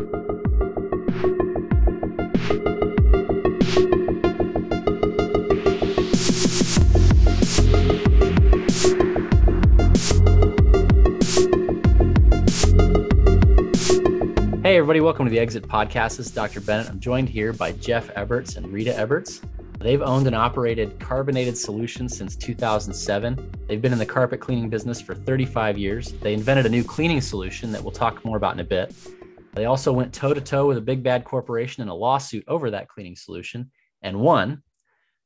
Hey, everybody, welcome to the Exit Podcast. This is Dr. Bennett. I'm joined here by Jeff Ebberts and Rita Ebberts. They've owned and operated carbonated solutions since 2007. They've been in the carpet cleaning business for 35 years. They invented a new cleaning solution that we'll talk more about in a bit. They also went toe to toe with a big bad corporation in a lawsuit over that cleaning solution and won.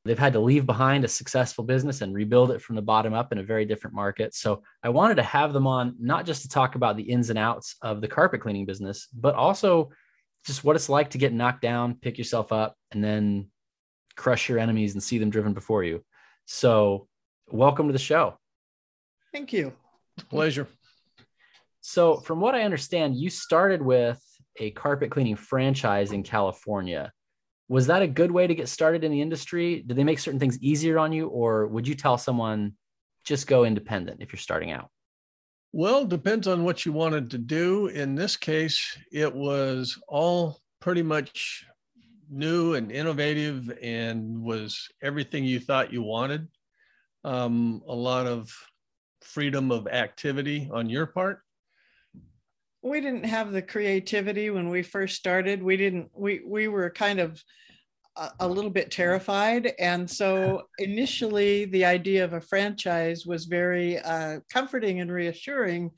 They've had to leave behind a successful business and rebuild it from the bottom up in a very different market. So I wanted to have them on not just to talk about the ins and outs of the carpet cleaning business, but also just what it's like to get knocked down, pick yourself up, and then crush your enemies and see them driven before you. So welcome to the show. Thank you. Pleasure. So, from what I understand, you started with a carpet cleaning franchise in California was that a good way to get started in the industry? Did they make certain things easier on you, or would you tell someone just go independent if you're starting out? Well, depends on what you wanted to do. In this case, it was all pretty much new and innovative and was everything you thought you wanted. Um, a lot of freedom of activity on your part we didn't have the creativity when we first started. We didn't, we, we were kind of a, a little bit terrified. And so initially, the idea of a franchise was very uh, comforting and reassuring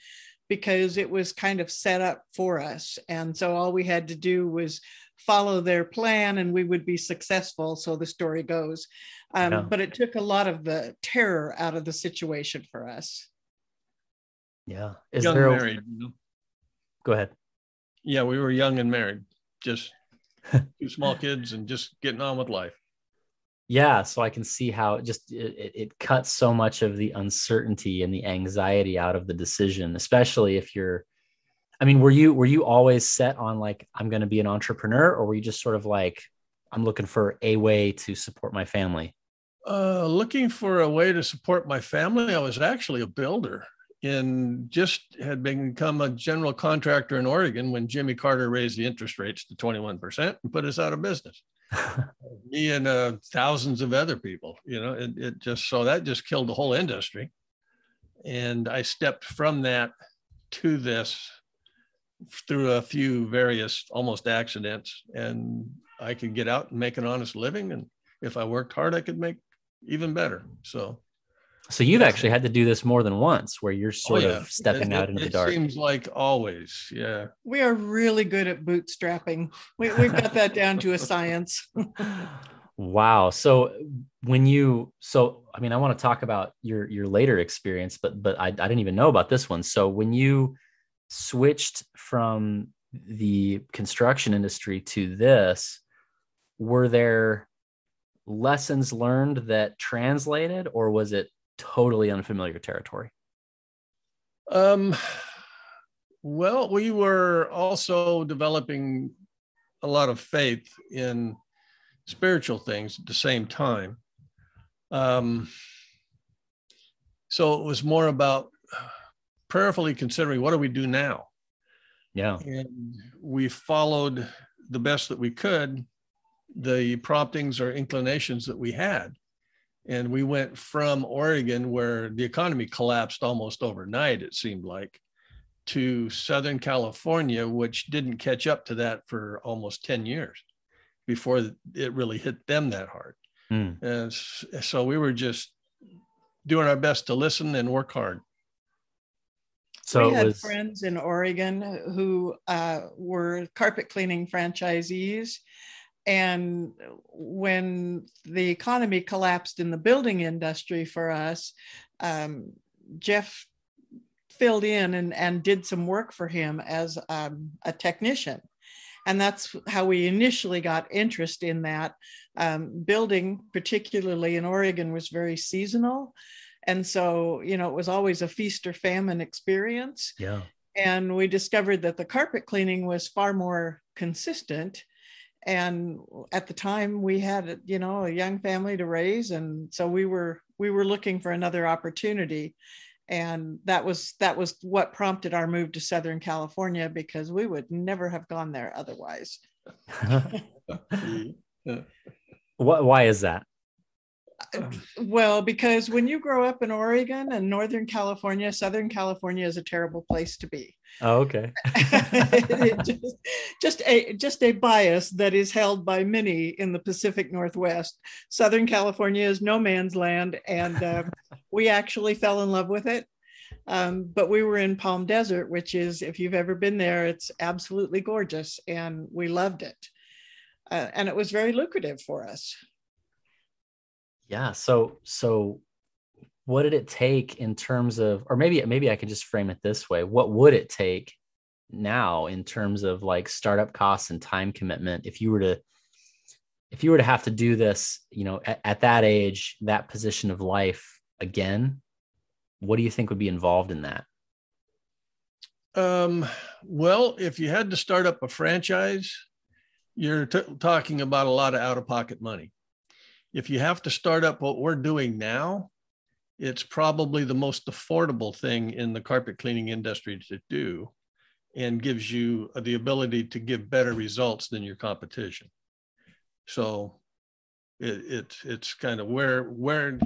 because it was kind of set up for us. And so all we had to do was follow their plan and we would be successful. So the story goes. Um, yeah. But it took a lot of the terror out of the situation for us. Yeah. Is Young there married, you know? Go ahead. Yeah, we were young and married, just two small kids and just getting on with life. Yeah, so I can see how it just it, it cuts so much of the uncertainty and the anxiety out of the decision, especially if you're I mean, were you were you always set on like I'm going to be an entrepreneur or were you just sort of like I'm looking for a way to support my family? Uh, looking for a way to support my family. I was actually a builder and just had become a general contractor in Oregon when Jimmy Carter raised the interest rates to 21% and put us out of business. Me and uh, thousands of other people, you know, it, it just so that just killed the whole industry. And I stepped from that to this through a few various almost accidents, and I could get out and make an honest living. And if I worked hard, I could make even better. So so you've actually had to do this more than once, where you're oh, sort oh, yeah. of stepping it, out into it the dark. It seems like always, yeah. We are really good at bootstrapping. We, we've got that down to a science. wow. So when you, so I mean, I want to talk about your your later experience, but but I, I didn't even know about this one. So when you switched from the construction industry to this, were there lessons learned that translated, or was it totally unfamiliar territory? Um, well, we were also developing a lot of faith in spiritual things at the same time. Um, so it was more about prayerfully considering what do we do now? Yeah. And we followed the best that we could the promptings or inclinations that we had. And we went from Oregon, where the economy collapsed almost overnight, it seemed like, to Southern California, which didn't catch up to that for almost 10 years before it really hit them that hard. Mm. And so we were just doing our best to listen and work hard. So we had was... friends in Oregon who uh, were carpet cleaning franchisees and when the economy collapsed in the building industry for us, um, Jeff filled in and, and did some work for him as um, a technician. And that's how we initially got interest in that. Um, building, particularly in Oregon, was very seasonal. And so, you know, it was always a feast or famine experience. Yeah. And we discovered that the carpet cleaning was far more consistent and at the time we had you know a young family to raise and so we were we were looking for another opportunity. And that was that was what prompted our move to southern california because we would never have gone there otherwise. What why is that well, because when you grow up in Oregon and Northern California, Southern California is a terrible place to be. Oh, okay. just, just, a just a bias that is held by many in the Pacific Northwest. Southern California is no man's land, and uh, we actually fell in love with it. Um, but we were in Palm Desert, which is, if you've ever been there, it's absolutely gorgeous, and we loved it. Uh, and it was very lucrative for us yeah so so what did it take in terms of or maybe maybe i could just frame it this way. What would it take now in terms of like startup costs and time commitment if you were to if you were to have to do this you know at, at that age that position of life again? What do you think would be involved in that? Um, well if you had to start up a franchise you're t- talking about a lot of out of pocket money if you have to start up what we're doing now, it's probably the most affordable thing in the carpet cleaning industry to do and gives you the ability to give better results than your competition. So it, it it's kind of where where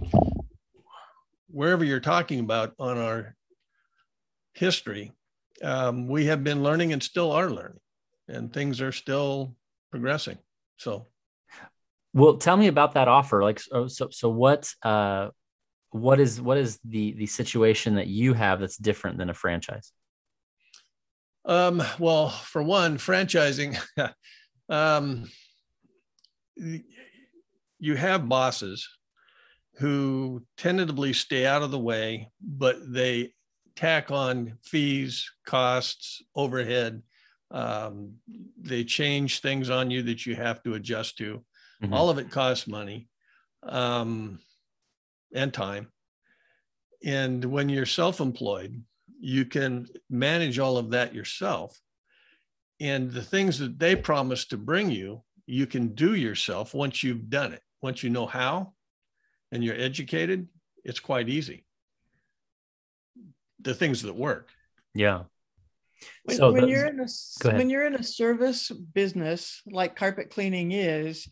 wherever you're talking about on our history, um, we have been learning and still are learning, and things are still progressing. So well, tell me about that offer. Like, so, so, so what, uh, what is, what is the, the situation that you have that's different than a franchise? Um, well, for one, franchising, um, you have bosses who tentatively stay out of the way, but they tack on fees, costs, overhead. Um, they change things on you that you have to adjust to. Mm-hmm. All of it costs money um, and time. And when you're self employed, you can manage all of that yourself. And the things that they promise to bring you, you can do yourself once you've done it. Once you know how and you're educated, it's quite easy. The things that work. Yeah. When, so when you're in a when you're in a service business like carpet cleaning is,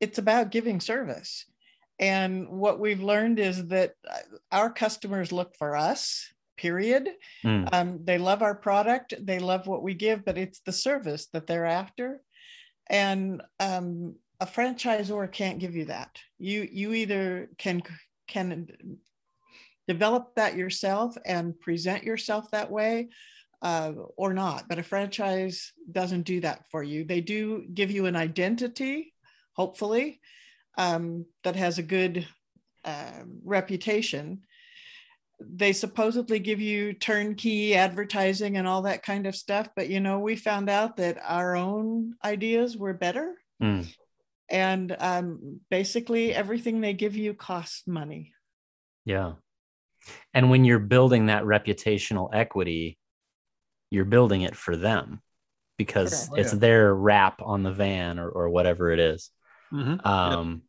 it's about giving service. And what we've learned is that uh, our customers look for us, period. Mm. Um, they love our product, they love what we give, but it's the service that they're after. And um, a franchisor can't give you that. You you either can can develop that yourself and present yourself that way, uh, or not. But a franchise doesn't do that for you. They do give you an identity hopefully, um, that has a good uh, reputation. They supposedly give you turnkey advertising and all that kind of stuff, but you know, we found out that our own ideas were better. Mm. And um, basically, everything they give you costs money. Yeah. And when you're building that reputational equity, you're building it for them because oh, it's yeah. their wrap on the van or, or whatever it is. Mm-hmm. Um, yep.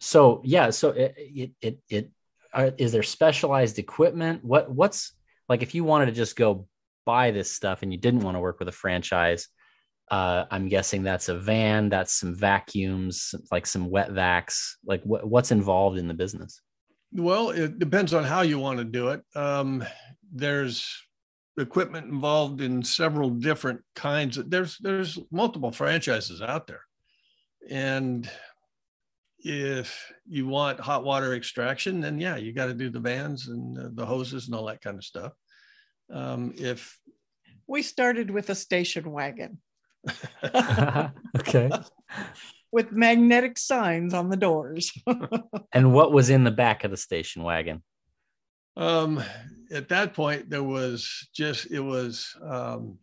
So yeah, so it it it, it uh, is there specialized equipment? What what's like if you wanted to just go buy this stuff and you didn't want to work with a franchise? Uh, I'm guessing that's a van, that's some vacuums, like some wet vacs. Like what, what's involved in the business? Well, it depends on how you want to do it. Um, there's equipment involved in several different kinds. Of, there's there's multiple franchises out there. And if you want hot water extraction, then yeah, you got to do the vans and the hoses and all that kind of stuff. Um, if we started with a station wagon, okay, with magnetic signs on the doors. and what was in the back of the station wagon? Um, at that point, there was just it was um,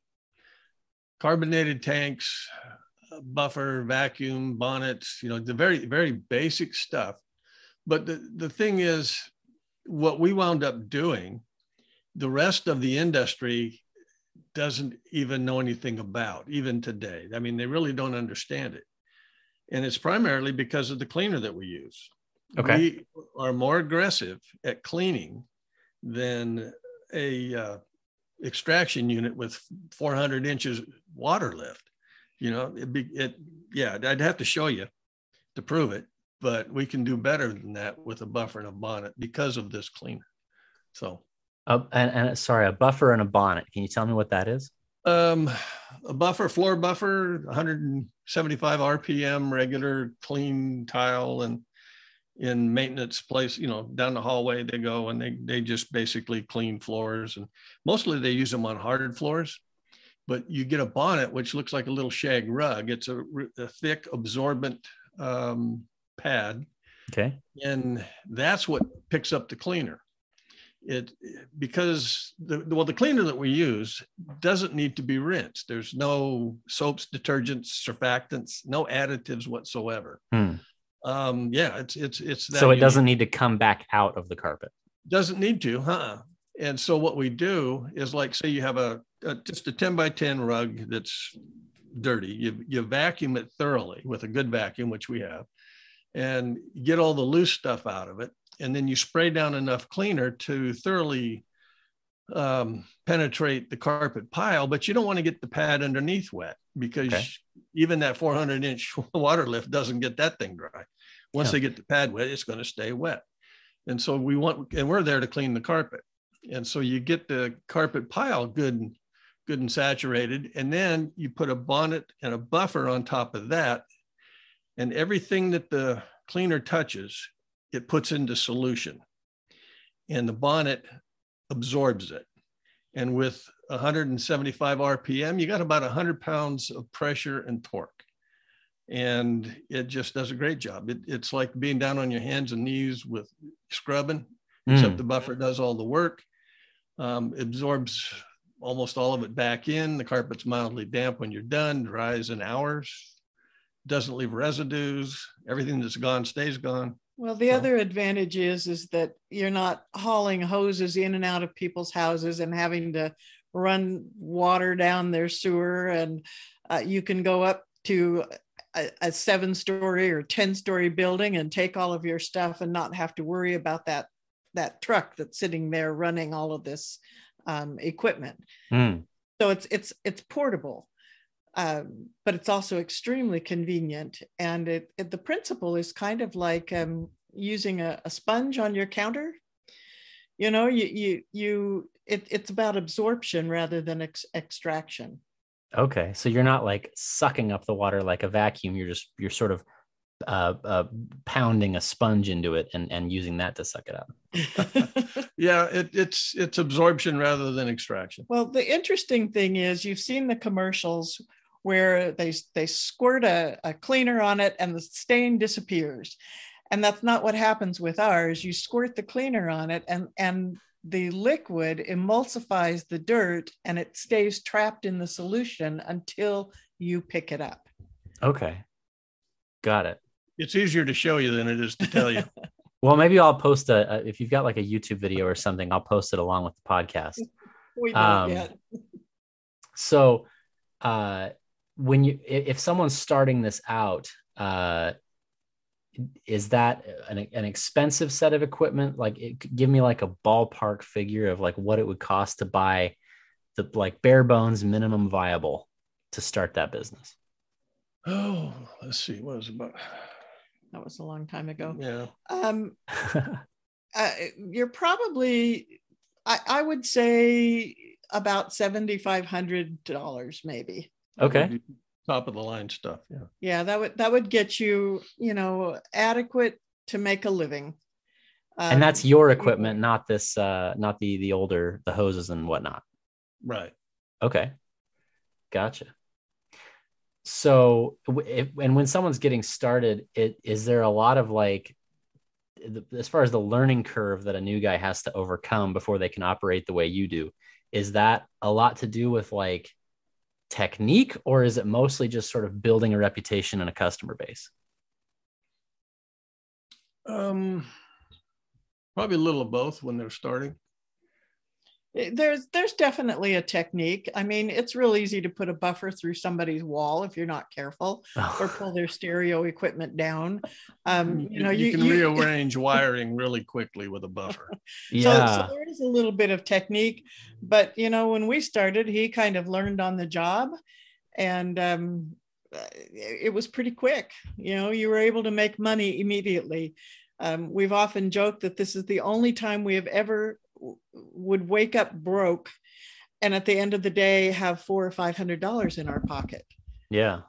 carbonated tanks, buffer, vacuum, bonnets, you know, the very, very basic stuff. But the, the thing is, what we wound up doing, the rest of the industry doesn't even know anything about, even today. I mean, they really don't understand it. And it's primarily because of the cleaner that we use. Okay. We are more aggressive at cleaning than a uh, extraction unit with 400 inches water lift. You know, it be it. Yeah, I'd have to show you to prove it, but we can do better than that with a buffer and a bonnet because of this cleaner. So, uh, and, and sorry, a buffer and a bonnet. Can you tell me what that is? Um, a buffer, floor buffer, 175 RPM, regular clean tile, and in maintenance place, you know, down the hallway they go and they they just basically clean floors and mostly they use them on hard floors. But you get a bonnet which looks like a little shag rug. It's a, a thick absorbent um, pad. Okay. And that's what picks up the cleaner. It because the well the cleaner that we use doesn't need to be rinsed. There's no soaps, detergents, surfactants, no additives whatsoever. Hmm um yeah it's it's it's that. so it unique. doesn't need to come back out of the carpet doesn't need to huh and so what we do is like say you have a, a just a 10 by 10 rug that's dirty you, you vacuum it thoroughly with a good vacuum which we have and get all the loose stuff out of it and then you spray down enough cleaner to thoroughly um, penetrate the carpet pile, but you don't want to get the pad underneath wet because okay. even that 400 inch water lift doesn't get that thing dry. Once yeah. they get the pad wet, it's going to stay wet. And so we want, and we're there to clean the carpet. And so you get the carpet pile good good and saturated, and then you put a bonnet and a buffer on top of that, and everything that the cleaner touches, it puts into solution. And the bonnet absorbs it. And with 175 RPM, you got about 100 pounds of pressure and torque. And it just does a great job. It, it's like being down on your hands and knees with scrubbing, mm. except the buffer does all the work, um, absorbs almost all of it back in. The carpet's mildly damp when you're done, dries in hours, doesn't leave residues. Everything that's gone stays gone. Well, the so. other advantage is is that you're not hauling hoses in and out of people's houses and having to run water down their sewer, and uh, you can go up to a, a seven story or 10 story building and take all of your stuff and not have to worry about that that truck that's sitting there running all of this um, equipment. Mm. So it's it's it's portable um, but it's also extremely convenient. And it, it, the principle is kind of like um, using a, a, sponge on your counter. You know, you you you it, it's about absorption rather than ex- extraction. Okay, so you're not like sucking up the water like a vacuum. You're just you're sort of uh, uh, pounding a sponge into it and, and using that to suck it up. yeah, it, it's it's absorption rather than extraction. Well, the interesting thing is you've seen the commercials where they, they squirt a, a cleaner on it and the stain disappears. And that's not what happens with ours. You squirt the cleaner on it and, and the liquid emulsifies the dirt and it stays trapped in the solution until you pick it up. Okay. Got it. It's easier to show you than it is to tell you. well, maybe I'll post a, a, if you've got like a YouTube video or something, I'll post it along with the podcast. We don't um, yet. so, uh, when you if someone's starting this out uh is that an, an expensive set of equipment like it, give me like a ballpark figure of like what it would cost to buy the like bare bones minimum viable to start that business oh let's see what was about that was a long time ago yeah um uh, you're probably I, I would say about $7500 maybe Okay. Top of the line stuff. Yeah. Yeah, that would that would get you, you know, adequate to make a living. Um, and that's your equipment, not this, uh, not the the older the hoses and whatnot. Right. Okay. Gotcha. So, if, and when someone's getting started, it is there a lot of like, as far as the learning curve that a new guy has to overcome before they can operate the way you do, is that a lot to do with like technique or is it mostly just sort of building a reputation and a customer base? Um, probably a little of both when they're starting. There's there's definitely a technique. I mean it's real easy to put a buffer through somebody's wall if you're not careful oh. or pull their stereo equipment down. Um, you, you know you, you can you, rearrange wiring really quickly with a buffer. Yeah so, so there is a little bit of technique but you know when we started he kind of learned on the job and um, it was pretty quick. You know you were able to make money immediately. Um, we've often joked that this is the only time we have ever would wake up broke and at the end of the day have four or five hundred dollars in our pocket. Yeah.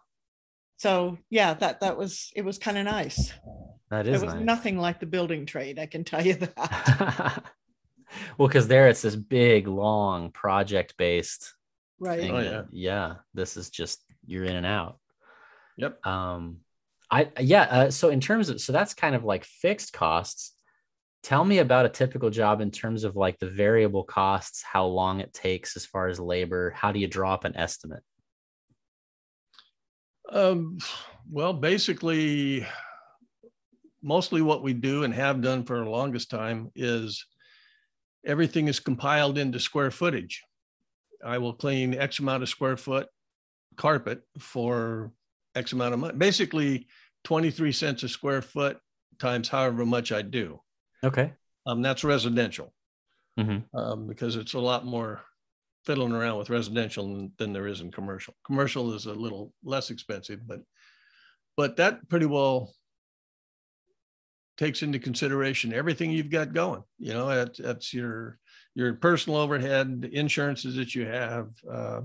So yeah that that was it was kind of nice. That is it was nice. nothing like the building trade i can tell you that. Well because there it's this big long project based right oh, yeah. yeah this is just you're in and out. Yep. Um i yeah uh, so in terms of so that's kind of like fixed costs tell me about a typical job in terms of like the variable costs how long it takes as far as labor how do you draw up an estimate? Um, well basically mostly what we do and have done for the longest time is everything is compiled into square footage. I will clean x amount of square foot carpet for x amount of money basically 23 cents a square foot times however much i do Okay. Um, that's residential mm-hmm. um, because it's a lot more fiddling around with residential than, than there is in commercial. Commercial is a little less expensive, but but that pretty well takes into consideration everything you've got going. You know, that's, that's your your personal overhead, insurances that you have. Uh,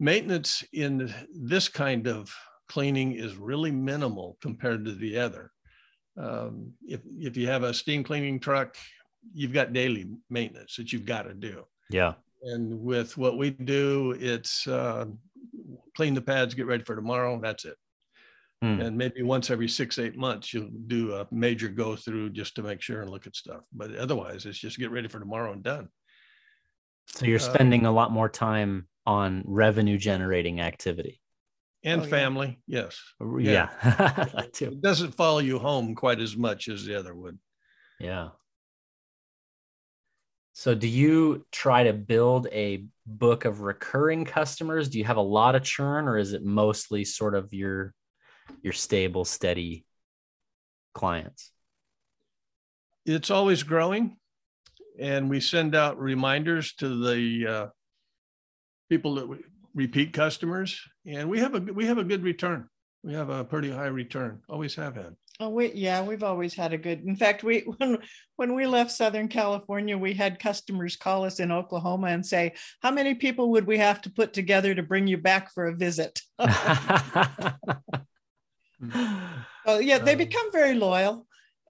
maintenance in this kind of cleaning is really minimal compared to the other um, if if you have a steam cleaning truck, you've got daily maintenance that you've got to do. Yeah. And with what we do, it's uh, clean the pads, get ready for tomorrow. That's it. Hmm. And maybe once every six, eight months, you'll do a major go through just to make sure and look at stuff. But otherwise, it's just get ready for tomorrow and done. So you're uh, spending uh, a lot more time on revenue generating activity and oh, family. Yeah. Yes. Yeah. yeah. it doesn't follow you home quite as much as the other would. Yeah. So do you try to build a book of recurring customers? Do you have a lot of churn or is it mostly sort of your your stable, steady clients? It's always growing. And we send out reminders to the uh, people that we, repeat customers, and we have a we have a good return. We have a pretty high return. Always have had. Oh, we yeah, we've always had a good. In fact, we when when we left Southern California, we had customers call us in Oklahoma and say, "How many people would we have to put together to bring you back for a visit?" oh yeah, they um, become very loyal,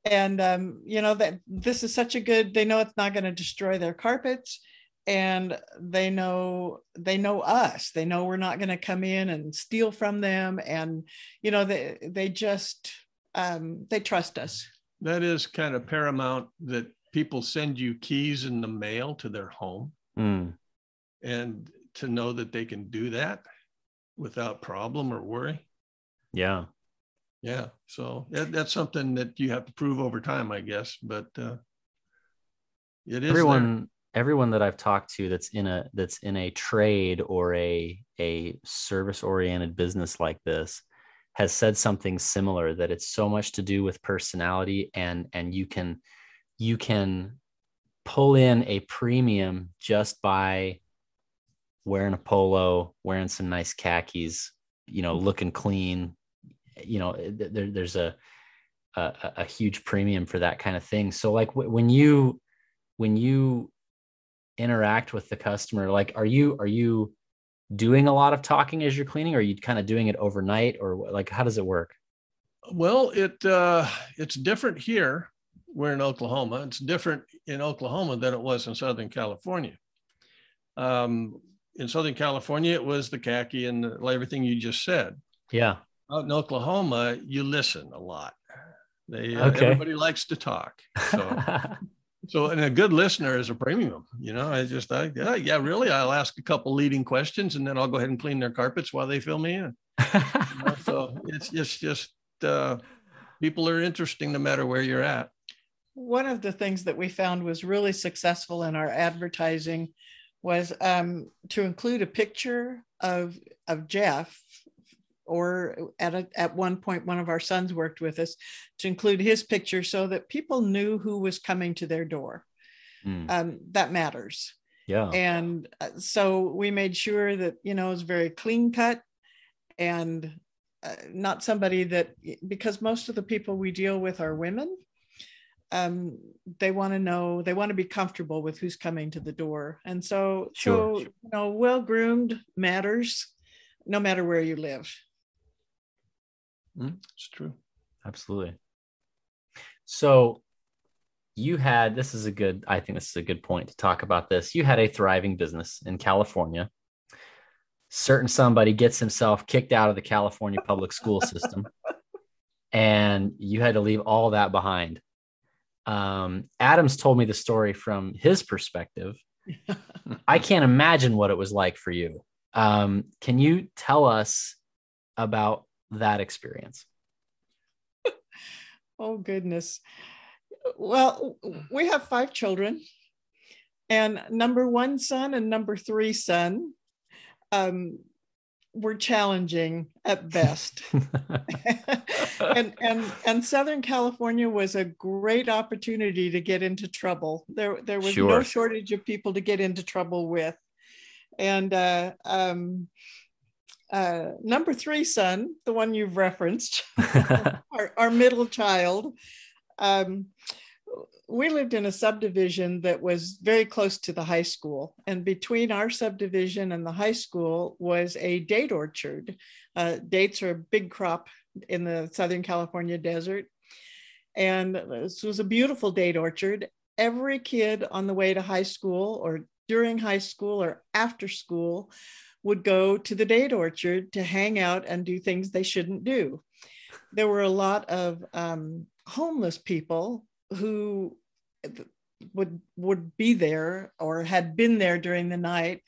and um, you know that this is such a good. They know it's not going to destroy their carpets and they know they know us. They know we're not going to come in and steal from them and you know they they just um, they trust us. That is kind of paramount that people send you keys in the mail to their home. Mm. and to know that they can do that without problem or worry. Yeah. Yeah so that, that's something that you have to prove over time i guess but uh, it is everyone there everyone that I've talked to that's in a that's in a trade or a a service oriented business like this has said something similar that it's so much to do with personality and and you can you can pull in a premium just by wearing a polo wearing some nice khakis you know looking clean. You know there, there's a, a, a huge premium for that kind of thing. So like when you when you interact with the customer? Like are you are you doing a lot of talking as you're cleaning or are you kind of doing it overnight or like how does it work? Well it uh it's different here. We're in oklahoma. It's different in oklahoma than it was in southern california. Um in southern california it was the khaki and the, everything you just said. Yeah. Out in oklahoma you listen a lot. They uh, okay. everybody likes to talk so So, and a good listener is a premium. You know, I just, I, yeah, yeah, really. I'll ask a couple leading questions, and then I'll go ahead and clean their carpets while they fill me in. you know, so it's just, just uh, people are interesting no matter where you're at. One of the things that we found was really successful in our advertising was um, to include a picture of of Jeff, or at a, at one point one of our sons worked with us to include his picture so that people knew who was coming to their door. Mm. Um, that matters. Yeah. And uh, so we made sure that you know it was very clean cut and uh, not somebody that because most of the people we deal with are women um, they want to know they want to be comfortable with who's coming to the door and so sure. so you know well groomed matters no matter where you live mm, it's true. Absolutely. So you had this is a good i think this is a good point to talk about this. You had a thriving business in california. Certain somebody gets himself kicked out of the california public school system and you had to leave all that behind. Um, Adams told me the story from his perspective. I can't imagine what it was like for you. Um, can you tell us about that experience? oh, goodness. Well, we have five children, and number one son and number three son um, were challenging at best. and, and, and Southern California was a great opportunity to get into trouble. There, there was sure. no shortage of people to get into trouble with. And uh, um, uh, number three son, the one you've referenced, our, our, middle child, um, we lived in a subdivision that was very close to the high school. And between our subdivision and the high school was a date orchard. Uh, dates are a big crop in the Southern California desert. And this was a beautiful date orchard. Every kid on the way to high school or during high school or after school would go to the date orchard to hang out and do things they shouldn't do. There were a lot of um, homeless people who would would be there or had been there during the night.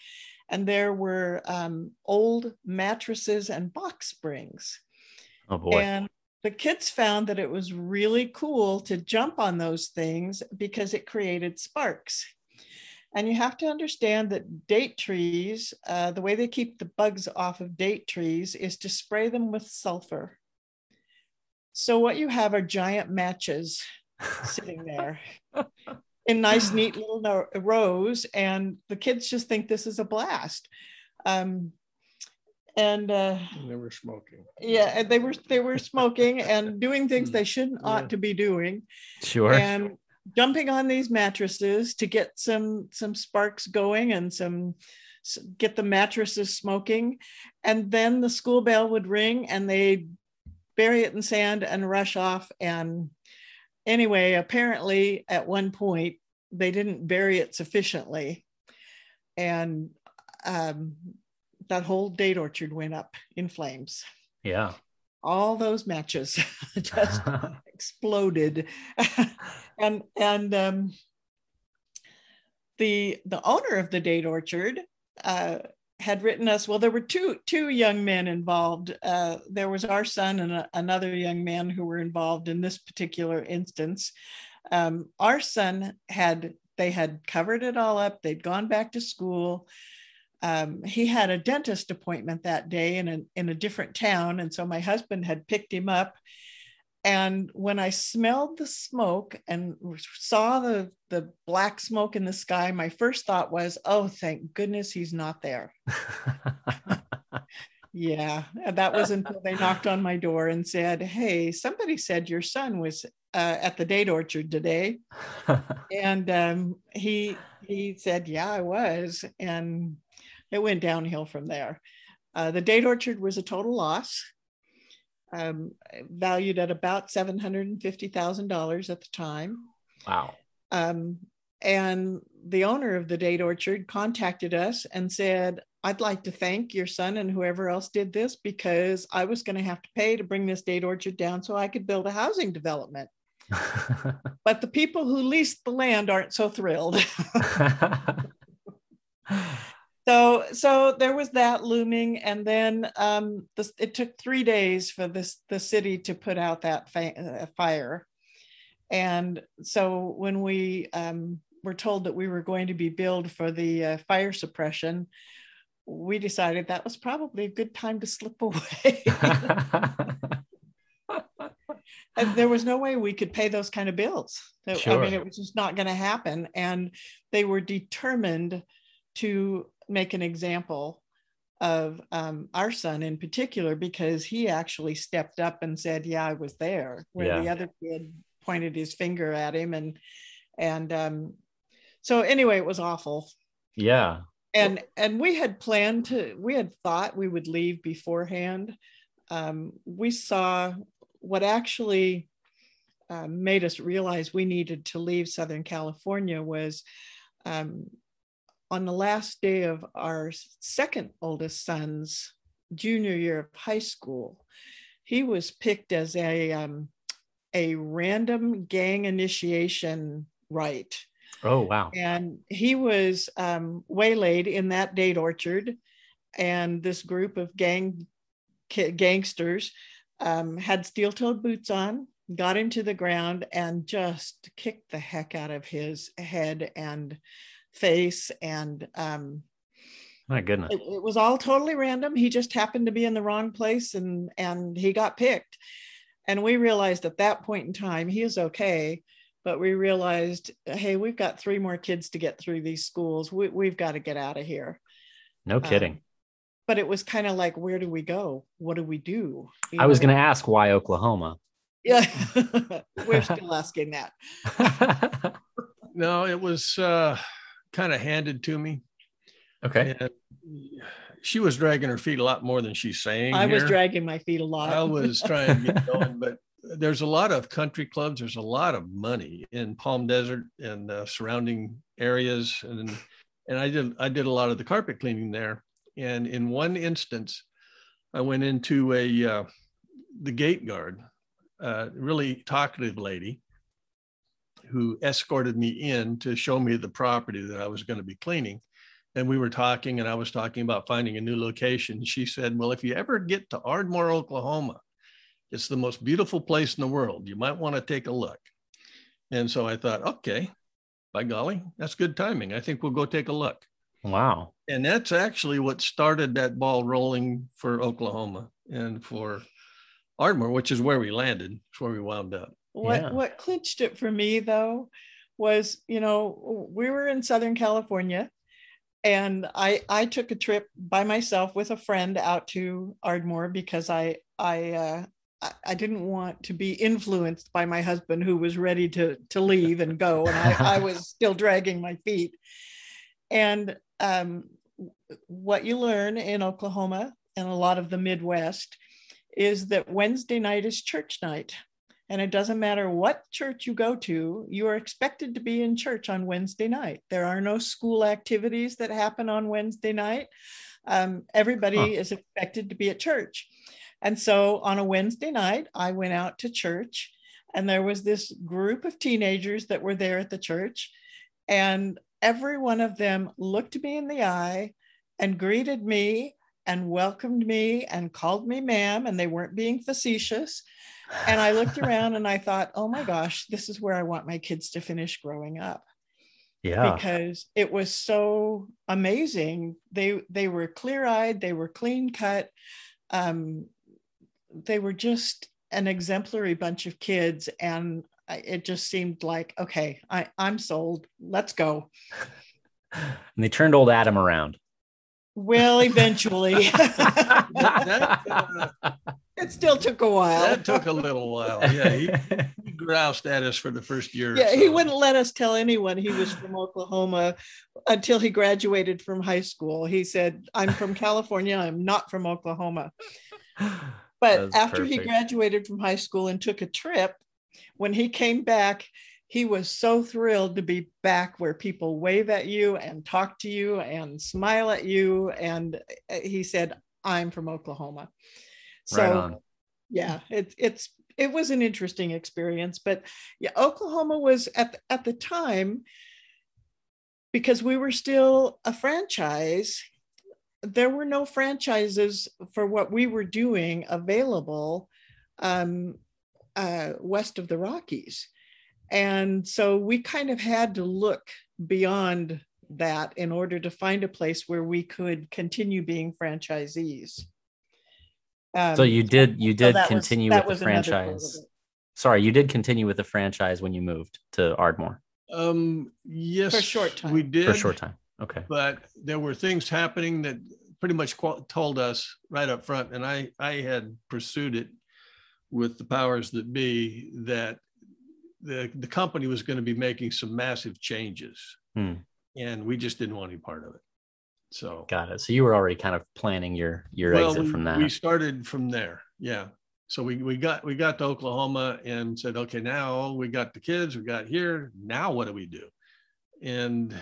And there were um, old mattresses and box springs. Oh boy. And the kids found that it was really cool to jump on those things because it created sparks and you have to understand that date trees uh, the way they keep the bugs off of date trees is to spray them with sulfur so what you have are giant matches sitting there in nice, neat little rows, and the kids just think this is a blast. Um, and uh, they were smoking. Yeah, they were they were smoking and doing things they shouldn't yeah. ought to be doing. Sure. And jumping on these mattresses to get some some sparks going and some get the mattresses smoking and then the school bell would ring and they'd bury it in sand and rush off and anyway, apparently at one point they didn't bury it sufficiently. And um, that whole date orchard went up in flames. Yeah. All those matches just exploded. and and um, the the owner of the date orchard uh, had written us well there were two two young men involved. Uh, there was our son and a, another young man who were involved in this particular instance. Um, our son had they had covered it all up. They'd gone back to school um, he had a dentist appointment that day in a, in a different town and so my husband had picked him up and when I smelled the smoke and saw the, the black smoke in the sky, my first thought was, oh, thank goodness he's not there. yeah, that was until they knocked on my door and said, hey, somebody said your son was uh, at the date orchard today. and um, he, he said, yeah, I was. And it went downhill from there. Uh, the date orchard was a total loss um, valued at about $750,000 at the time. Wow. Um, and the owner of the date orchard contacted us and said, I'd like to thank your son and whoever else did this because I was going to have to pay to bring this date orchard down so I could build a housing development. but the people who leased the land aren't so thrilled. so so there was that looming and then um, this, it took three days for this the city to put out that uh, fire and so when we um, were told that we were going to be billed for the uh, fire suppression, we decided that was probably a good time to slip away. and there was no way we could pay those kind of bills. Sure. I mean, it was just not going to happen. And they were determined to make an example of um, our son in particular because he actually stepped up and said, "Yeah, I was there," where yeah. the other kid pointed his finger at him, and and um, so anyway, it was awful. Yeah, and and we had planned to, we had thought we would leave beforehand. Um, we saw what actually uh, made us realize we needed to leave Southern California was um, on the last day of our second oldest son's junior year of high school, he was picked as a um, a random gang initiation rite. Oh wow! And he was um, waylaid in that date orchard, and this group of gang gangsters um, had steel-toed boots on, got him to the ground, and just kicked the heck out of his head and face and um, my goodness. it, it, was all totally random. He just happened to be in the wrong place and and he got picked. And we realized at that point in time he is okay but we realized hey we've got three more kids to get through these schools. We, we've got to get out of here. No um, kidding. um, but it was kind of like where do we go? What do we do? You i was going to ask why oklahoma. Yeah. We're still asking that. No it was uh kind of handed to me. Okay. And she was dragging her feet a lot more than she's saying. I here. was dragging my feet a lot. I was trying to get going, but there's a lot of country clubs. There's a lot of money in Palm Desert and uh, surrounding areas, and and I did I did a lot of the carpet cleaning there. And in one instance, I went into a uh, the gate guard, uh, really talkative lady, who escorted me in to show me the property that I was going to be cleaning. And we were talking, and I was talking about finding a new location. She said, Well, if you ever get to Ardmore, Oklahoma, it's the most beautiful place in the world. You might want to take a look. And so I thought, okay, by golly, that's good timing. I think we'll go take a look. Wow. And that's actually what started that ball rolling for Oklahoma and for Ardmore, which is where we landed, it's where we wound up. What yeah. what clinched it for me though was, you know, we were in Southern California and I I took a trip by myself with a friend out to Ardmore because I I uh, I didn't want to be influenced by my husband who was ready to to leave and go and I, I was still dragging my feet. And um, what you learn in Oklahoma and a lot of the Midwest is that Wednesday night is church night. And it doesn't matter what church you go to, you are expected to be in church on Wednesday night. There are no school activities that happen on Wednesday night. Um, everybody huh. is expected to be at church. And so on a Wednesday night, I went out to church, and there was this group of teenagers that were there at the church. And every one of them looked me in the eye and greeted me and welcomed me and called me ma'am, and they weren't being facetious and I looked around and I thought, oh my gosh, this is where I want my kids to finish growing up. Yeah. Because it was so amazing. They they were clear-eyed, they were clean cut. Um, they were just an exemplary bunch of kids. And it just seemed like, okay, I, I'm sold. Let's go. And they turned old Adam around. Well, eventually. that, that, uh, it still took a while. That took a little while. Yeah, he, he groused at us for the first year. Yeah, so. he wouldn't let us tell anyone he was from Oklahoma until he graduated from high school. He said, "I'm from California. I'm not from Oklahoma." But after perfect. he graduated from high school and took a trip, when he came back, he was so thrilled to be back where people wave at you and talk to you and smile at you. And uh, he said, I'm from Oklahoma. So right yeah, it's it's it was an interesting experience. But yeah, Oklahoma was at the, at the time because we were still a franchise. There were no franchises for what we were doing available um, uh, west of the Rockies. And so we kind of had to look beyond that in order to find a place where we could continue being franchisees. Um, so you did you did so continue was, with the franchise. Sorry, you did continue with the franchise when you moved to Ardmore. Um, yes, for a short time. We did for a short time. Okay, but there were things happening that pretty much told us right up front, and I I had pursued it with the powers that be that the the company was going to be making some massive changes, hmm. and we just didn't want any part of it. So got it. So you were already kind of planning your your well, exit we, from that. We started from there. Yeah. So we, we got we got to Oklahoma and said, okay, now we got the kids, we got here. Now what do we do? And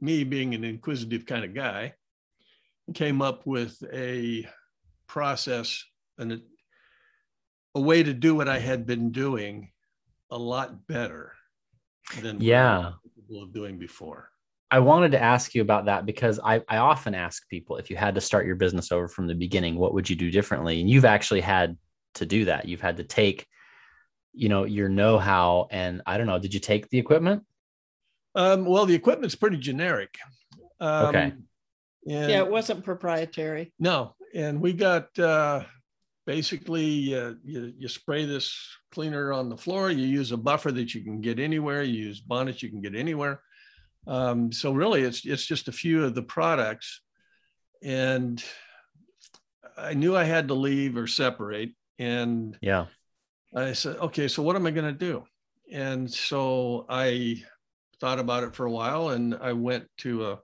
me being an inquisitive kind of guy, came up with a process and a, a way to do what I had been doing a lot better than yeah of doing before. I wanted to ask you about that because I, I often ask people if you had to start your business over from the beginning, what would you do differently? And you've actually had to do that. You've had to take, you know, your know-how and I don't know, did you take the equipment? Um, well, the equipment's pretty generic. Um, okay. And, yeah, it wasn't proprietary. No, and we got uh, basically uh, you, you spray this cleaner on the floor. You use a buffer that you can get anywhere. You use bonnets you can get anywhere. Um, so really, it's it's just a few of the products, and I knew I had to leave or separate. And yeah, I said, okay, so what am I going to do? And so I thought about it for a while, and I went to a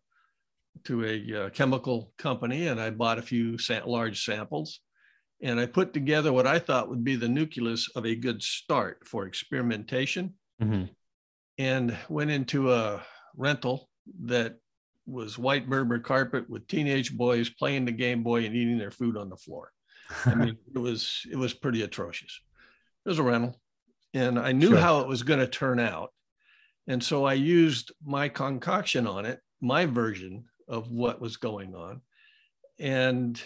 to a uh, chemical company, and I bought a few sa- large samples, and I put together what I thought would be the nucleus of a good start for experimentation, mm-hmm. and went into a rental that was white Berber carpet with teenage boys playing the Game Boy and eating their food on the floor. I mean, it was it was pretty atrocious. It was a rental, and I knew sure. how it was going to turn out, and so I used my concoction on it, my version of what was going on, and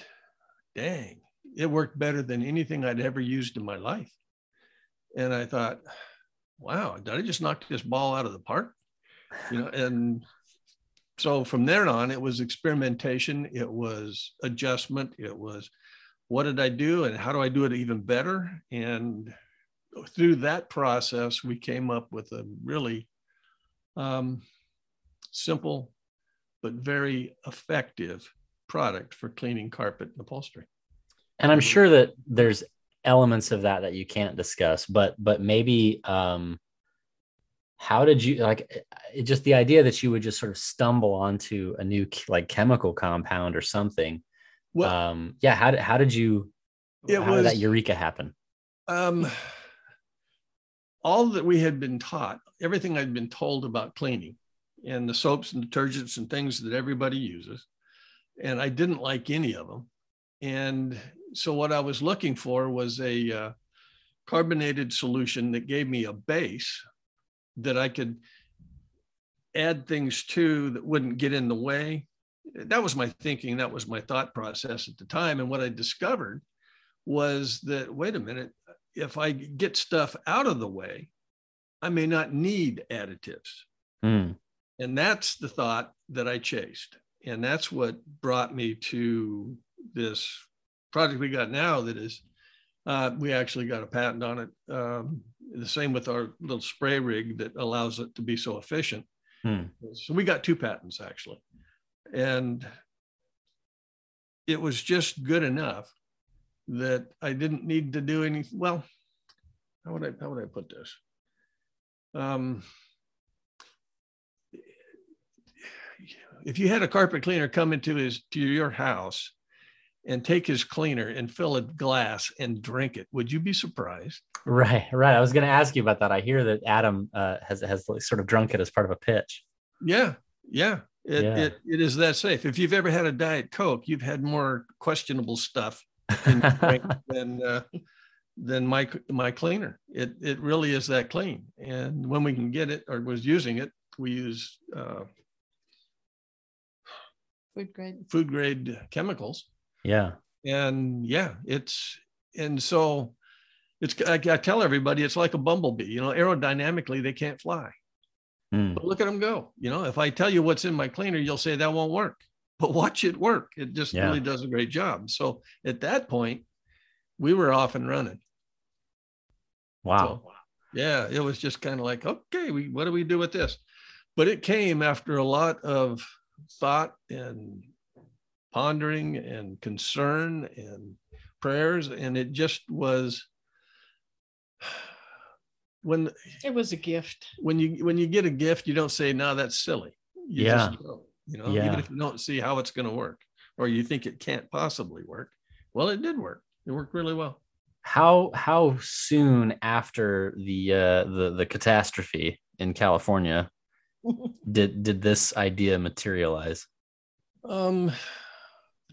dang, it worked better than anything I'd ever used in my life. And I thought, wow, did I just knock this ball out of the park? You know, and so from there on, it was experimentation, it was adjustment, it was what did I do and how do I do it even better? And through that process, we came up with a really um, simple but very effective product for cleaning carpet and upholstery. And I'm sure that there's elements of that that you can't discuss, but but maybe um, how did you like it, just the idea that you would just sort of stumble onto a new like chemical compound or something well, um yeah how did how did you it how was, did that eureka happen? Um all that we had been taught everything i'd been told about cleaning and the soaps and detergents and things that everybody uses and i didn't like any of them and so what i was looking for was a uh, carbonated solution that gave me a base that I could add things to that wouldn't get in the way. That was my thinking. That was my thought process at the time. And what I discovered was that, wait a minute, if I get stuff out of the way, I may not need additives. Mm. And that's the thought that I chased. And that's what brought me to this project we got now that is, uh, we actually got a patent on it. Um, the same with our little spray rig that allows it to be so efficient. Hmm. So we got two patents actually. And it was just good enough that I didn't need to do anything. Well, how would I how would I put this? Um, if you had a carpet cleaner come into his to your house and take his cleaner and fill a glass and drink it, would you be surprised? Right, right. I was going to ask you about that. I hear that Adam uh, has has sort of drunk it as part of a pitch. Yeah, yeah. It, yeah. it it is that safe. If you've ever had a diet coke, you've had more questionable stuff than uh, than my my cleaner. It it really is that clean. And when we can get it or was using it, we use uh, food grade food grade chemicals yeah. And yeah, it's and so it's I, I, tell everybody it's like a bumblebee. You know, aerodynamically they can't fly. Mm. But look at them go. You know, if I tell you what's in my cleaner, you'll say that won't work. But watch it work. It just yeah. really does a great job. So at that point, we were off and running. Wow. So, yeah, it was just kind of like, okay, we what do we do with this? But it came after a lot of thought and pondering and concern and prayers, and it just was when it was a gift. When you when you get a gift, you don't say, "No, that's silly." You yeah. you know, yeah. even if you don't see how it's going to work, or you think it can't possibly work. Well, it did work. It worked really well. How how soon after the uh, the the catastrophe in California did did this idea materialize? Um,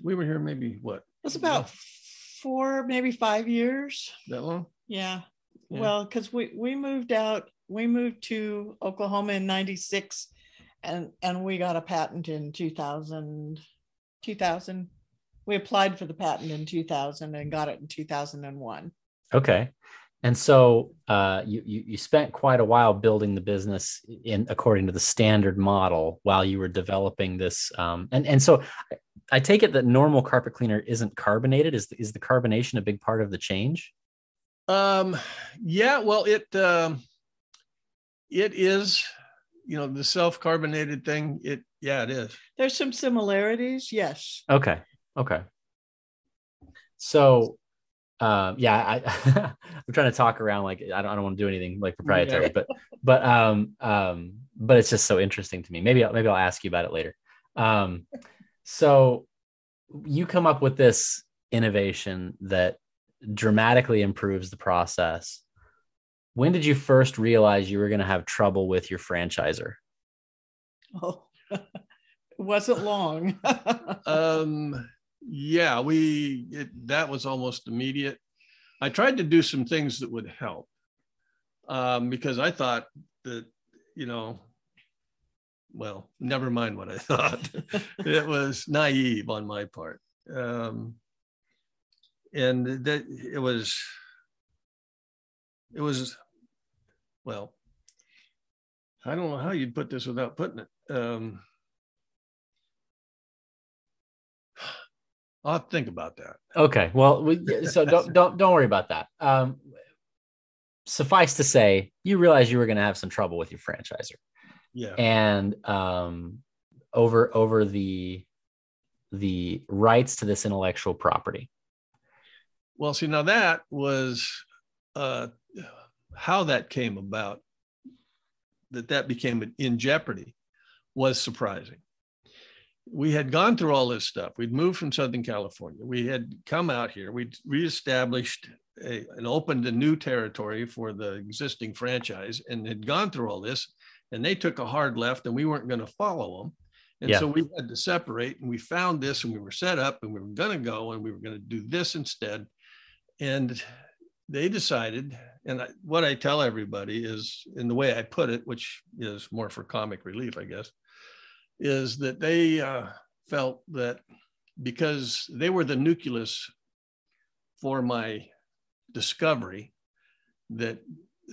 we were here maybe what? It was about four, maybe five years. That long? Yeah. yeah. Well, because we we moved out, we moved to Oklahoma in '96, and and we got a patent in 2000. 2000. We applied for the patent in 2000 and got it in 2001. Okay. And so uh, you, you, you spent quite a while building the business in according to the standard model while you were developing this. Um, and and so I take it that normal carpet cleaner isn't carbonated. Is is the carbonation a big part of the change? Um, yeah. Well, it um, it is. You know, the self carbonated thing. It yeah, it is. There's some similarities. Yes. Okay. Okay. So um, yeah, I, I'm trying to talk around like I don't, I don't want to do anything like proprietary, yeah. but but um, um, but it's just so interesting to me. Maybe I'll, maybe I'll ask you about it later. Um, so you come up with this innovation that dramatically improves the process. When did you first realize you were going to have trouble with your franchisor? Oh, it wasn't long. um, yeah, we it, that was almost immediate. I tried to do some things that would help um, because I thought that you know, well, never mind what I thought. it was naive on my part, um, and that it was it was well. I don't know how you'd put this without putting it. Um, I'll think about that. Okay. Well, we, so don't don't don't worry about that. Um, suffice to say, you realize you were going to have some trouble with your franchisor. Yeah. And um, over over the the rights to this intellectual property. Well, see, now that was uh, how that came about. That that became in jeopardy was surprising we had gone through all this stuff. We'd moved from Southern California. We had come out here. We'd reestablished a, and opened a new territory for the existing franchise and had gone through all this. And they took a hard left and we weren't going to follow them. And yeah. so we had to separate and we found this and we were set up and we were going to go and we were going to do this instead. And they decided, and I, what I tell everybody is in the way I put it, which is more for comic relief, I guess, is that they uh, felt that because they were the nucleus for my discovery, that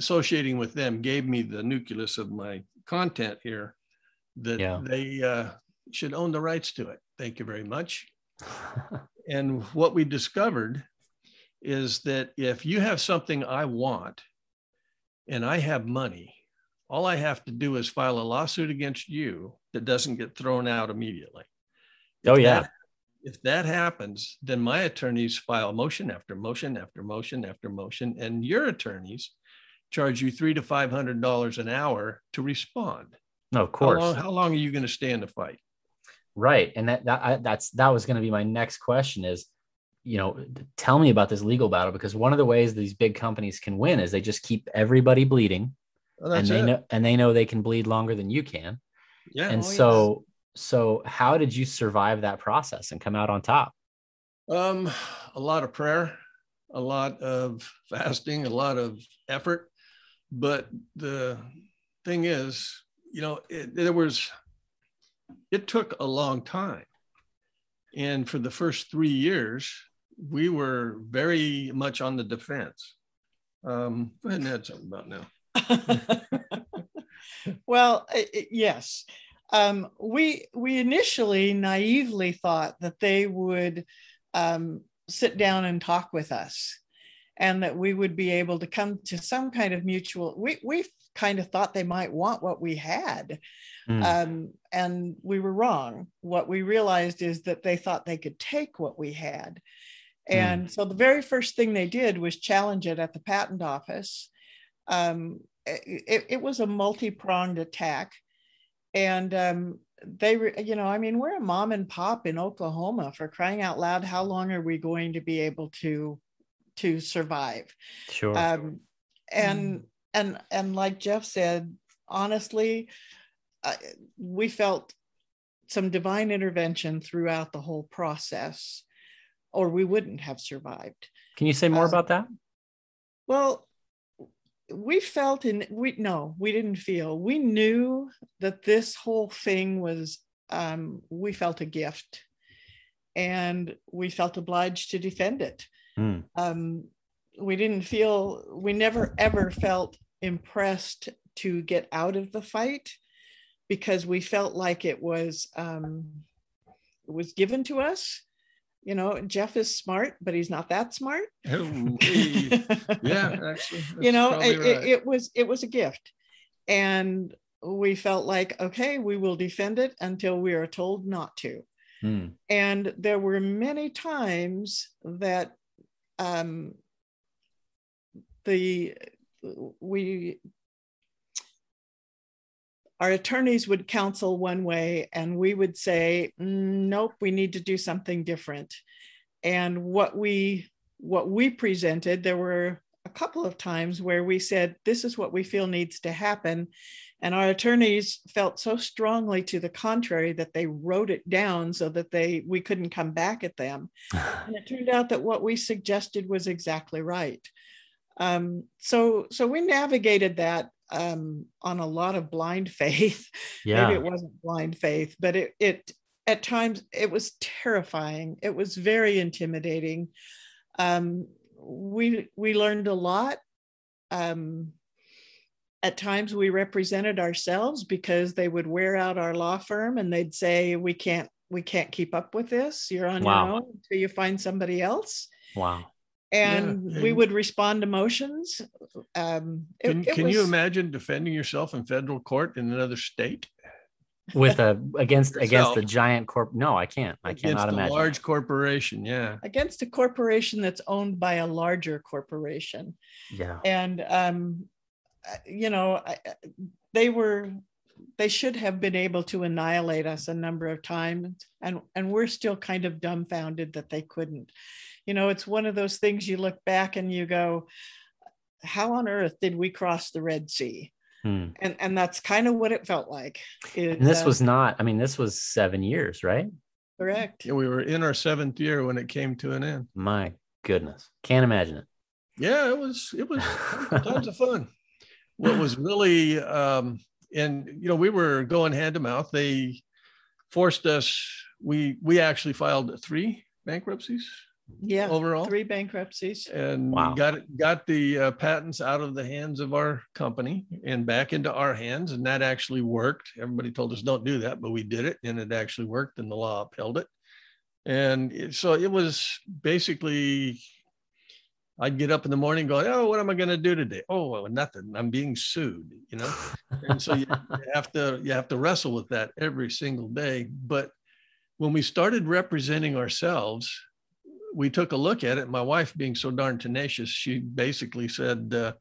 associating with them gave me the nucleus of my content here, that yeah. they uh, should own the rights to it. Thank you very much. and what we discovered is that if you have something I want and I have money, all I have to do is file a lawsuit against you that doesn't get thrown out immediately. Oh, yeah. That, if that happens, then my attorneys file motion after motion after motion after motion, and your attorneys charge you three to five hundred dollars an hour to respond. No, of course. How long, how long are you going to stay in the fight? Right, and that, that I, that's that was going to be my next question is, you know, tell me about this legal battle because one of the ways these big companies can win is they just keep everybody bleeding well, and they it. know and they know they can bleed longer than you can. Yeah. And oh, so yes. so how did you survive that process and come out on top? Um, a lot of prayer, a lot of fasting, a lot of effort. But the thing is, you know, it, there was it took a long time. And for the first three years, we were very much on the defense Um, go ahead and add something about now. well, yes. Um, we we initially naively thought that they would um, sit down and talk with us, and that we would be able to come to some kind of mutual. We we kind of thought they might want what we had, mm. um, and we were wrong. What we realized is that they thought they could take what we had, hmm. and mm. so the very first thing they did was challenge it at the patent office. Um, it, it was a multi-pronged attack and um, they you know i mean we're a mom and pop in oklahoma for crying out loud how long are we going to be able to to survive. Sure. Um, and mm. and and like jeff said honestly uh, we felt some divine intervention throughout the whole process or we wouldn't have survived. Can you say more uh, about that? well we felt in we no we didn't feel. We knew that this whole thing was um, we felt a gift and we felt obliged to defend it mm. um, we didn't feel we never ever felt impressed to get out of the fight because we felt like it was um, it was given to us you know jeff is smart but he's not that smart yeah actually you know it, right. it, was it was a gift and we felt like okay we will defend it until we are told not to hmm. and there were many times that um, the we our attorneys would counsel one way and we would say mm, nope we need to do something different. And what we what we presented there were a couple of times where we said this is what we feel needs to happen and our attorneys felt so strongly to the contrary that they wrote it down so that they we couldn't come back at them and it turned out that what we suggested was exactly right um, so so we navigated that um, on a lot of blind faith. Yeah. Maybe it wasn't blind faith, but it, it at times it was terrifying. It was very intimidating. Um, we we learned a lot. Um, at times we represented ourselves because they would wear out our law firm and they'd say we can't we can't keep up with this. You're on wow. your own until you find somebody else. Wow and yeah. we would respond to motions. Um, it, can, it can was, you imagine defending yourself in federal court in another state? With a against against a giant corp? No, I can't. I cannot imagine. A large corporation, yeah. Against a corporation that's owned by a larger corporation. Yeah. And um, you know, they were they should have been able to annihilate us a number of times and and we're still kind of dumbfounded that they couldn't. You know it's one of those things you look back and you go how on earth did we cross the red sea? Hmm. and and that's kind of what it felt like. It, and this uh, was not i mean this was seven years right? Correct. Yeah, we were in our seventh year when it came to an end. My goodness. Can't imagine it. Yeah it was it was tons of fun what was really um and you know we were going hand to mouth. They forced us we we actually filed three bankruptcies yeah overall. three bankruptcies. And wow. got got the uh, patents out of the hands of our company and back into our hands and that actually worked. Everybody told us don't do that but we did it and it actually worked and the law upheld it. And it, so it was basically I'd get up in the morning going, oh, what am I going to do today? Oh, well, nothing. I'm being sued, you know. and so you, you have to you have to wrestle with that every single day. But when we started representing ourselves, we took a look at it. My wife, being so darn tenacious, she basically said, uh,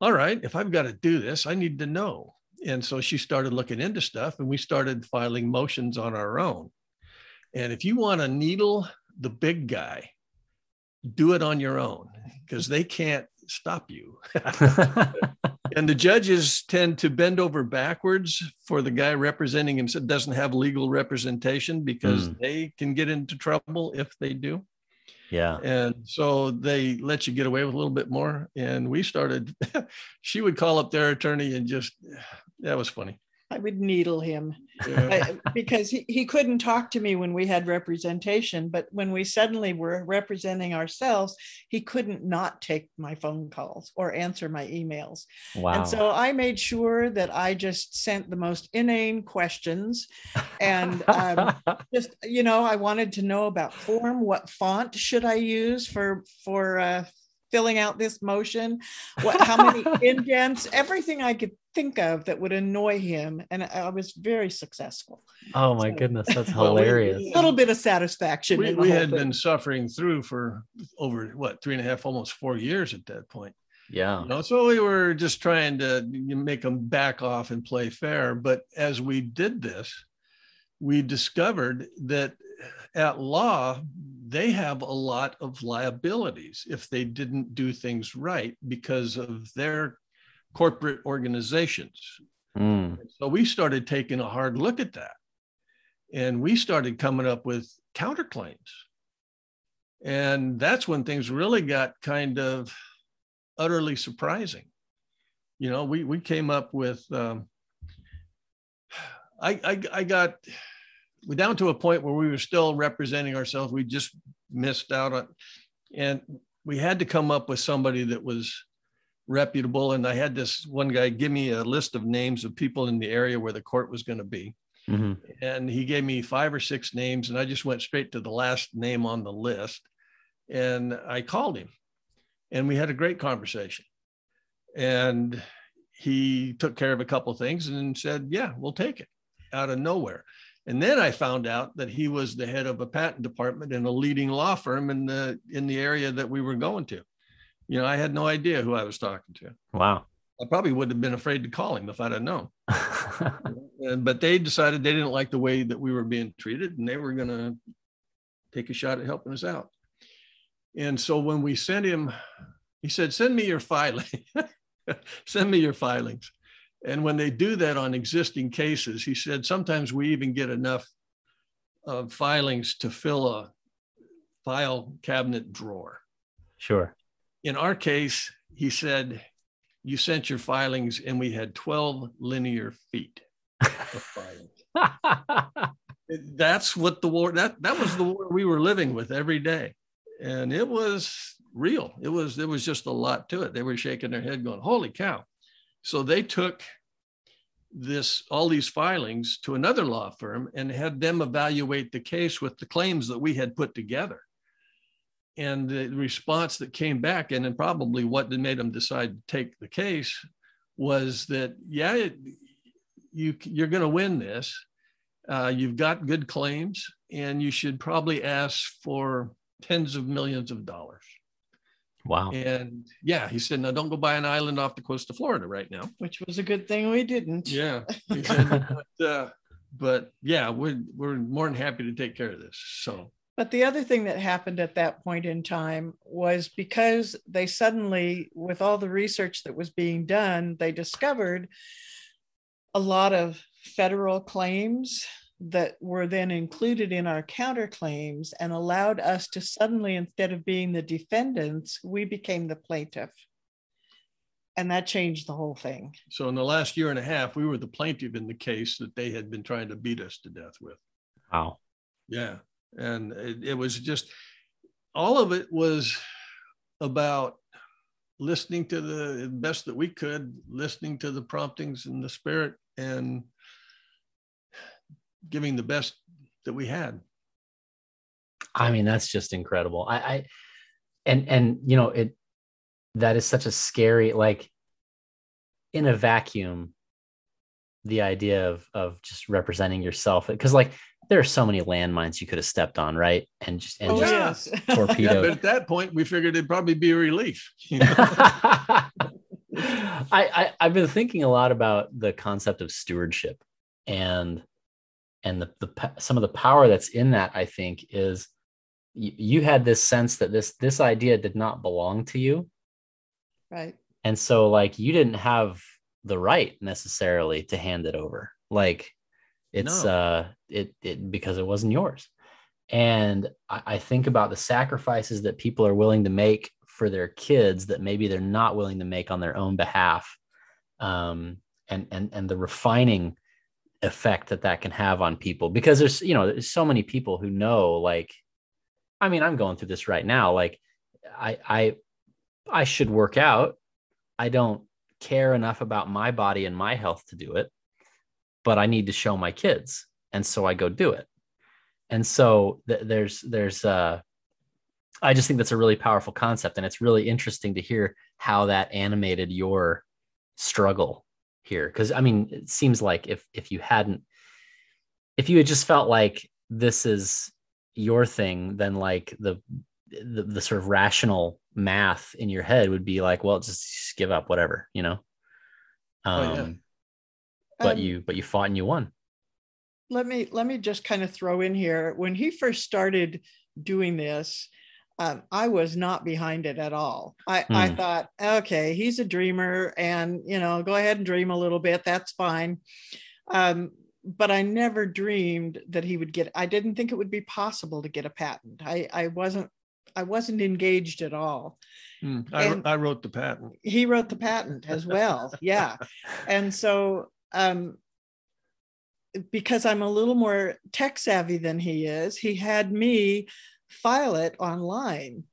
All right, if I've got to do this, I need to know. And so she started looking into stuff and we started filing motions on our own. And if you want to needle the big guy, do it on your own because they can't stop you. and the judges tend to bend over backwards for the guy representing himself doesn't have legal representation because mm. they can get into trouble if they do. Yeah. And so they let you get away with a little bit more. And we started, she would call up their attorney and just, that was funny. I would needle him yeah. I, because he, he couldn't talk to me when we had representation. But when we suddenly were representing ourselves, he couldn't not take my phone calls or answer my emails. Wow. And so I made sure that I just sent the most inane questions. And um, just, you know, I wanted to know about form. What font should I use for, for, uh, filling out this motion what how many indents everything i could think of that would annoy him and i was very successful. Oh my so, goodness that's hilarious. a little bit of satisfaction we, we had thing. been suffering through for over what three and a half almost four years at that point. Yeah. You know, so we were just trying to make them back off and play fair but as we did this we discovered that at law they have a lot of liabilities if they didn't do things right because of their corporate organizations. Mm. So we started taking a hard look at that. And we started coming up with counterclaims. And that's when things really got kind of utterly surprising. You know, we, we came up with, um, I, I, I got we're down to a point where we were still representing ourselves. We just missed out on, and we had to come up with somebody that was reputable. And I had this one guy give me a list of names of people in the area where the court was going to be. Mm-hmm. And he gave me five or six names, and I just went straight to the last name on the list. And I called him, and we had a great conversation. And he took care of a couple of things and said, Yeah, we'll take it out of nowhere. And then I found out that he was the head of a patent department in a leading law firm in the in the area that we were going to. You know, I had no idea who I was talking to. Wow. I probably wouldn't have been afraid to call him if I'd have known. and, but they decided they didn't like the way that we were being treated and they were going to take a shot at helping us out. And so when we sent him, he said, Send me your filing. Send me your filings. And when they do that on existing cases, he said sometimes we even get enough uh, filings to fill a file cabinet drawer. Sure. In our case, he said, you sent your filings and we had 12 linear feet. That's what the war, that, that was the war we were living with every day. And it was real. It was, there was just a lot to it. They were shaking their head going, holy cow. So they took this all these filings to another law firm and had them evaluate the case with the claims that we had put together. And the response that came back, and then probably what made them decide to take the case, was that yeah, it, you you're going to win this. Uh, you've got good claims, and you should probably ask for tens of millions of dollars. Wow. And yeah, he said, now don't go buy an island off the coast of Florida right now. Which was a good thing we didn't. Yeah. Said, but, uh, but yeah, we're, we're more than happy to take care of this. So. But the other thing that happened at that point in time was because they suddenly, with all the research that was being done, they discovered a lot of federal claims that were then included in our counterclaims and allowed us to suddenly, instead of being the defendants, we became the plaintiff. And that changed the whole thing. So, in the last year and a half, we were the plaintiff in the case that they had been trying to beat us to death with. Wow. Yeah. And it, it was just all of it was about listening to the best that we could, listening to the promptings and the spirit, and giving the best that we had. I mean, that's just incredible. I, I and and you know it that is such a scary like in a vacuum the idea of of just representing yourself because like there are so many landmines you could have stepped on right? And just and oh, just yes. torpedo yeah, but at that point we figured it'd probably be a relief you know? I, I i've been thinking a lot about the concept of stewardship and and the, the some of the power that's in that i think is you, you had this sense that this this idea did not belong to you. Right. And so like you didn't have the right necessarily to hand it over. Like it's no. uh it, it because it wasn't yours. And I, I think about the sacrifices that people are willing to make for their kids that maybe they're not willing to make on their own behalf um and and and the refining effect that that can have on people. Because there's you know there's so many people who know like i mean i'm going through this right now like i i i should work out. I don't care enough about my body and my health to do it but i need to show my kids. And so i go do it. And so th- there's there's uh i just think that's a really powerful concept. And it's really interesting to hear how that animated your struggle here. Because i mean it seems like if if you hadn't if you had just felt like this is your thing then like the the, the sort of rational math in your head would be like well just, just give up whatever you know? Um oh, yeah. But um, you but you fought and you won let me let me just kind of throw in here when he first started doing this um, I was not behind it at all. I, I hmm. thought, okay, he's a dreamer, and you know, go ahead and dream a little bit. That's fine. Um, but I never dreamed that he would get. I didn't think it would be possible to get a patent. I, I wasn't. I wasn't engaged at all. Mm, I, I, wrote the patent. He wrote the patent as well. yeah, and so um, because I'm a little more tech savvy than he is, he had me file it online.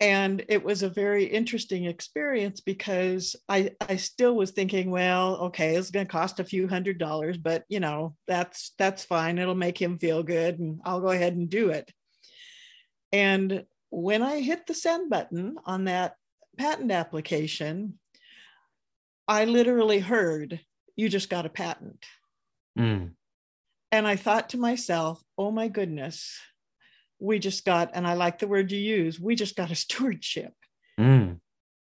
And it was a very interesting experience because I, I still was thinking, well, okay, it's going to cost a few hundred dollars, but you know, that's that's fine. It'll make him feel good, and I'll go ahead and do it. And when I hit the send button on that patent application, I literally heard, "You just got a patent." Mm. And I thought to myself, "Oh my goodness, we just got, and I like the word you use, we just got a stewardship. Mm.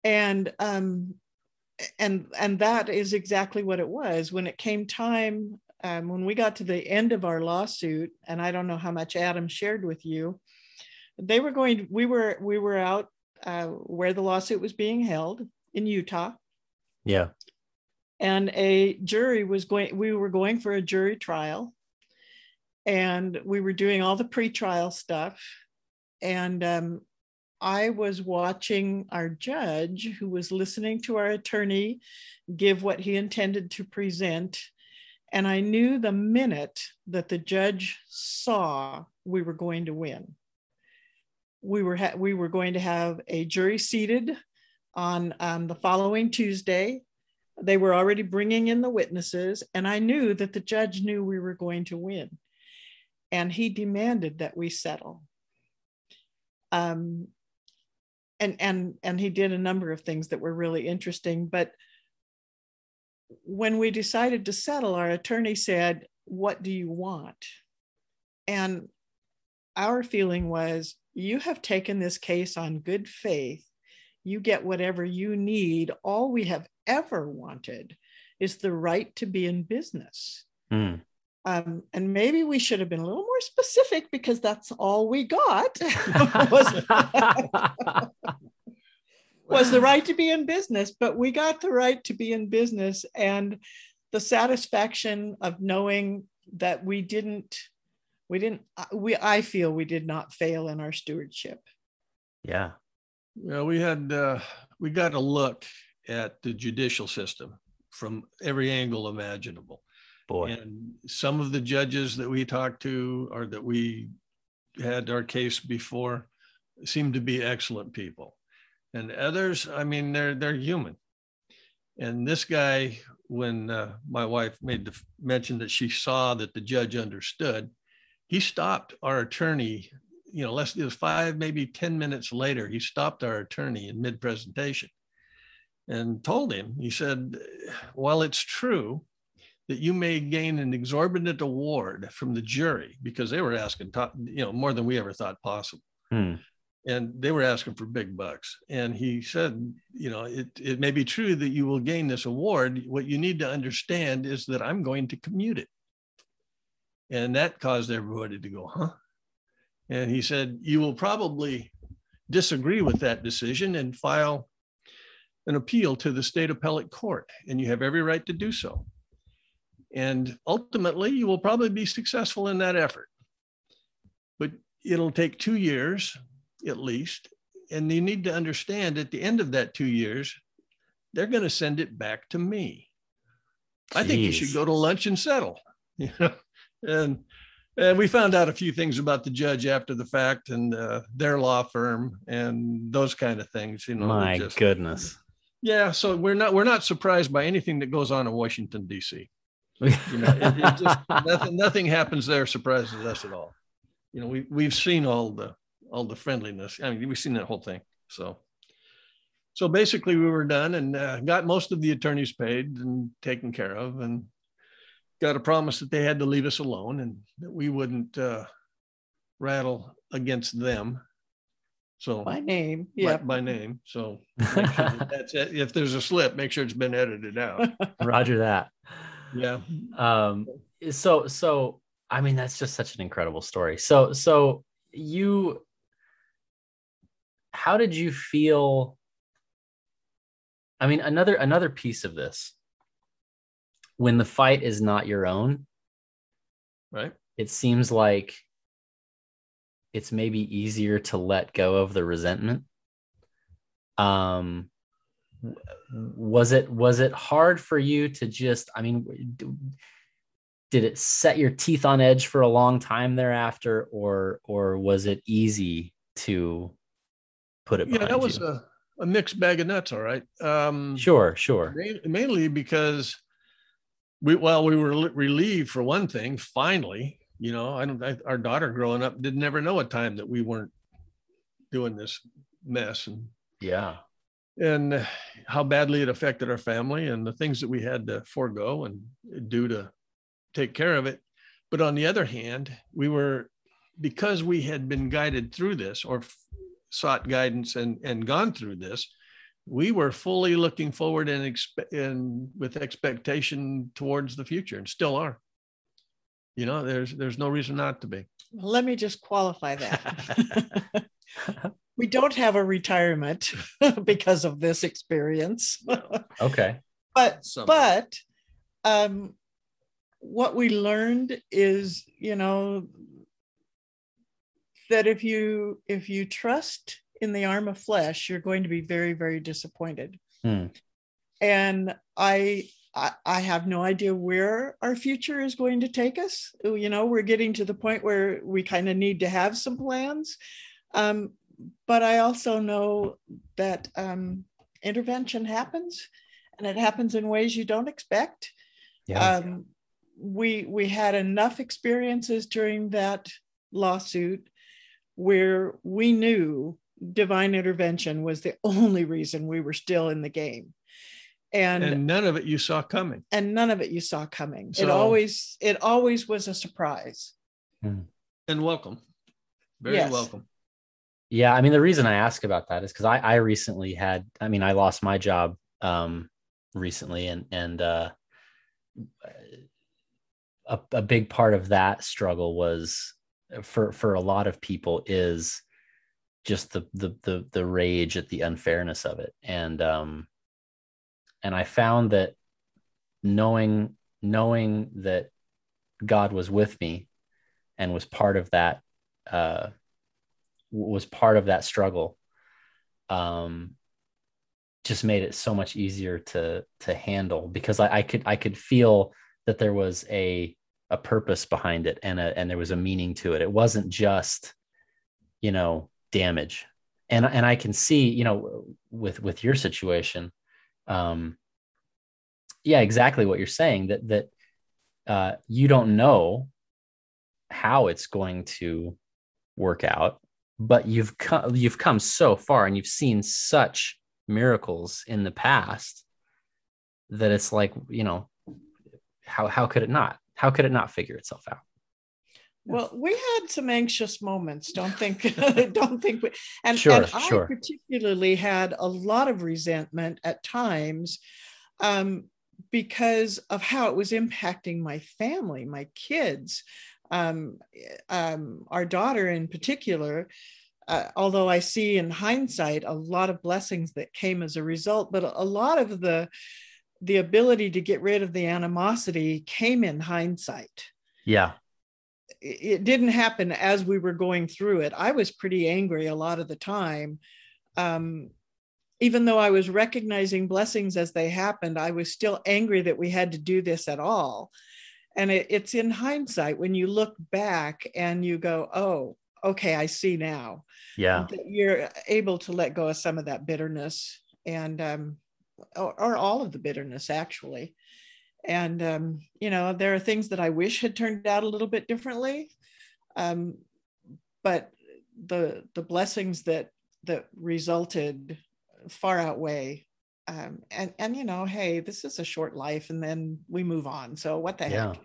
And um, and and that is exactly what it was. When it came time, um, when we got to the end of our lawsuit, and I don't know how much Adam shared with you, they were going. We were we were out uh, where the lawsuit was being held in Utah. Yeah. And a jury was going. We were going for a jury trial, and we were doing all the pre-trial stuff. And um, i was watching our judge who was listening to our attorney give what he intended to present. And i knew the minute that the judge saw we were going to win. We were ha- we were going to have a jury seated on um, the following tuesday they were already bringing in the witnesses and i knew that the judge knew we were going to win and he demanded that we settle. Um, and and and he did a number of things that were really interesting. But when we decided to settle, our attorney said, "What do you want?" And our feeling was, "You have taken this case on good faith. You get whatever you need. All we have ever wanted is the right to be in business." Mm. Um, and maybe we should have been a little more specific because that's all we got was, was the right to be in business. But we got the right to be in business and the satisfaction of knowing that we didn't, we didn't, uh, we, I feel we did not fail in our stewardship. Yeah. Well, we had, uh, we got a look at the judicial system from every angle imaginable Boy. And some of the judges that we talked to or that we had our case before seem to be excellent people. And others, I mean, they're they're human. And this guy, when uh, my wife made the mention that she saw that the judge understood, he stopped our attorney. You know, less it was five, maybe ten minutes later, he stopped our attorney in mid presentation, and told him. He said, "While it's true that you may gain an exorbitant award from the jury because they were asking, you know, more than we ever thought possible. Hmm. And they were asking for big bucks. And he said, you know, it, it may be true that you will gain this award. What you need to understand is that I'm going to commute it. And that caused everybody to go, huh? And he said, you will probably disagree with that decision and file an appeal to the state appellate court. And you have every right to do so. And ultimately, you will probably be successful in that effort. But it'll take two years at least. And you need to understand at the end of that two years, they're going to send it back to me. Jeez. I think you should go to lunch and settle. you know, and and we found out a few things about the judge after the fact and uh, their law firm and those kind of things. You know, my just, goodness. Yeah, so we're not we're not surprised by anything that goes on in Washington D.C. You know, it, it just, nothing nothing happens there surprises us at all. You know, we we've seen all the all the friendliness. I mean, we've seen that whole thing. So, so basically, we were done and uh, got most of the attorneys paid and taken care of, and got a promise that they had to leave us alone and that we wouldn't uh, rattle against them. So by name, yeah, by, by, name. So sure that that's it. If there's a slip, make sure it's been edited out. Roger that. Yeah. Um. So so I mean that's just such an incredible story. So so you how did you feel i mean another another piece of this when the fight is not your own right. it seems like it's maybe easier to let go of the resentment. Um was it was it hard for you to just i mean did it set your teeth on edge for a long time thereafter or or was it easy to put it yeah that was you. a, a mixed bag of nuts all right. Um sure sure. mainly because we well we were relieved for one thing finally you know i don't I, our daughter growing up did never know a time that we weren't doing this mess and yeah. and how badly it affected our family and the things that we had to forego and do to take care of it. But on the other hand we were because we had been guided through this or sought guidance and, and gone through this, we were fully looking forward and, expe- and with expectation towards the future and still are. You know, there's there's no reason not to be. Let me just qualify that. we don't have a retirement because of this experience. okay. But but um what we learned is, you know, that if you if you trust in the arm of flesh, you're going to be very very disappointed. Hmm. And I, I I have no idea where our future is going to take us. You know, we're getting to the point where we kind of need to have some plans. Um, but I also know that um, intervention happens, and it happens in ways you don't expect. Yeah. Um, we we had enough experiences during that lawsuit where we knew divine intervention was the only reason we were still in the game. And, and none of it you saw coming. And none of it you saw coming. So, it always it always was a surprise. Hmm. And welcome. Very yes. welcome. Yeah, I mean the reason I ask about that is because I I recently had I mean I lost my job um recently and and uh a, a big part of that struggle was for for a lot of people is just the the the, the rage at the unfairness of it and um and i found that knowing knowing that god was with me and was part of that uh was part of that struggle um just made it so much easier to to handle because I, I could I could feel that there was a a purpose behind it and a, and there was a meaning to it. It wasn't just, you know, damage. And and I can see, you know, with with your situation, um, yeah, exactly what you're saying. That that uh, you don't know how it's going to work out, but you've come you've come so far and you've seen such miracles in the past that it's like you know how how could it not how could it not figure itself out? Well, we had some anxious moments. Don't think, don't think. We, and, sure, and sure. I particularly had a lot of resentment at times um, because of how it was impacting my family, my kids, um, um, our daughter in particular. Uh, although I see in hindsight a lot of blessings that came as a result, but a lot of the the ability to get rid of the animosity came in hindsight. Yeah. It didn't happen as we were going through it. I was pretty angry a lot of the time. Um, even though I was recognizing blessings as they happened, I was still angry that we had to do this at all. and it, it's in hindsight when you look back and you go oh okay i see now yeah you're able to let go of some of that bitterness and um or, or all of the bitterness actually and um you know there are things that i wish had turned out a little bit differently. Um but the the blessings that that resulted far outweigh um, and and you know hey this is a short life and then we move on. So what the yeah. heck?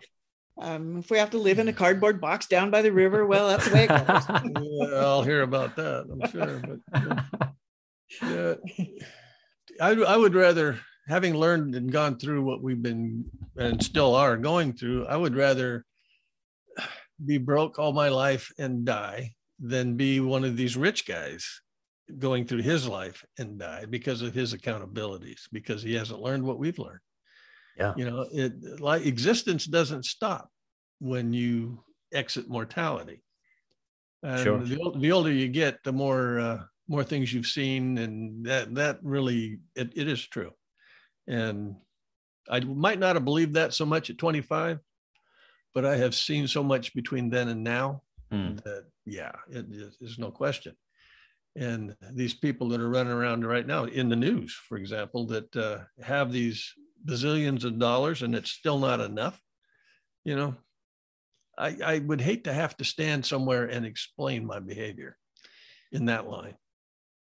Um, if we have to live in a cardboard box down by the river well that's the way it goes. Yeah, i'll hear about that i'm sure but yeah, yeah. I, I would rather having learned and gone through what we've been and still are going through i would rather be broke all my life and die than be one of these rich guys going through his life and die because of his accountabilities because he hasn't learned what we've learned. Yeah. You know it like existence doesn't stop when you exit mortality. And sure. the, the older you get the more uh, more things you've seen and that that really it, it is true and i might not have believed that so much at 25 but i have seen so much between then and now mm. that yeah it, there's no question and these people that are running around right now in the news, for example, that uh, have these bazillions of dollars and it's still not enough, you know, I, I would hate to have to stand somewhere and explain my behavior in that line.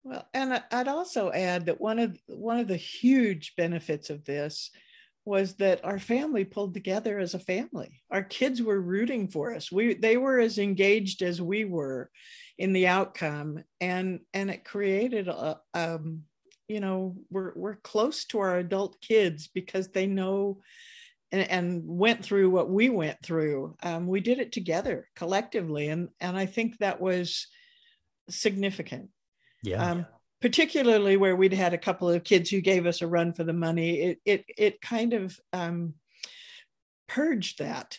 Well, and I'd also add that one of one of the huge benefits of this was that our family pulled together as a family. Our kids were rooting for us. We they were as engaged as we were in the outcome, and and it created a um, you know we're we're close to our adult kids because they know and, and went through what we went through. Um, we did it together collectively, and and I think that was significant. Yeah. Um, particularly where we'd had a couple of kids who gave us a run for the money, it it it kind of um, purged that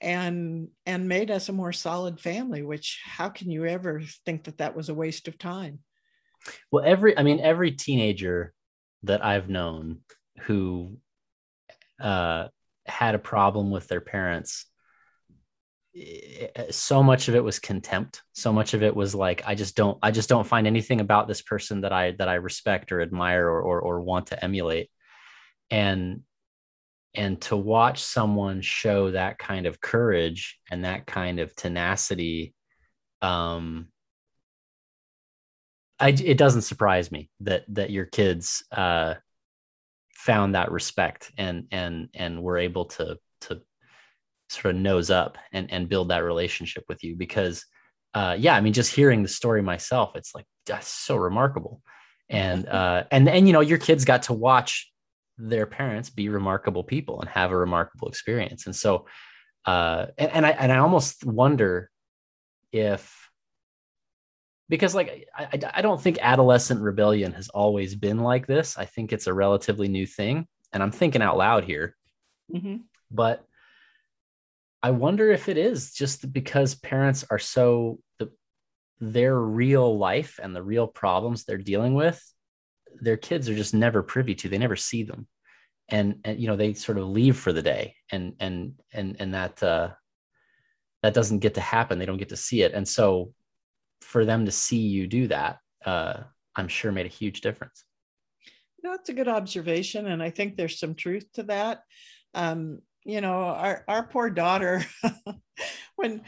and and made us a more solid family. Which how can you ever think that that was a waste of time? Well, every I mean every teenager that I've known who uh, had a problem with their parents so much of it was contempt. So much of it was like i just don't i just don't find anything about this person that i that i respect or admire or or, or want to emulate. And and to watch someone show that kind of courage and that kind of tenacity um I, it doesn't surprise me that that your kids uh, found that respect and and and were able to to sort of nose up and and build that relationship with you because uh, yeah i mean just hearing the story myself it's like that's so remarkable. And uh, and and you know your kids got to watch their parents be remarkable people and have a remarkable experience. And so uh and, and i and i almost wonder if because like I, I don't think adolescent rebellion has always been like this. I think it's a relatively new thing and i'm thinking out loud here. Mm-hmm. but I wonder if it is just because parents are so the, their real life and the real problems they're dealing with, their kids are just never privy to. They never see them, and and you know they sort of leave for the day, and and and and that uh, that doesn't get to happen. They don't get to see it, and so for them to see you do that, uh, I'm sure made a huge difference. That's a good observation, and I think there's some truth to that. Um, you know our, our poor daughter when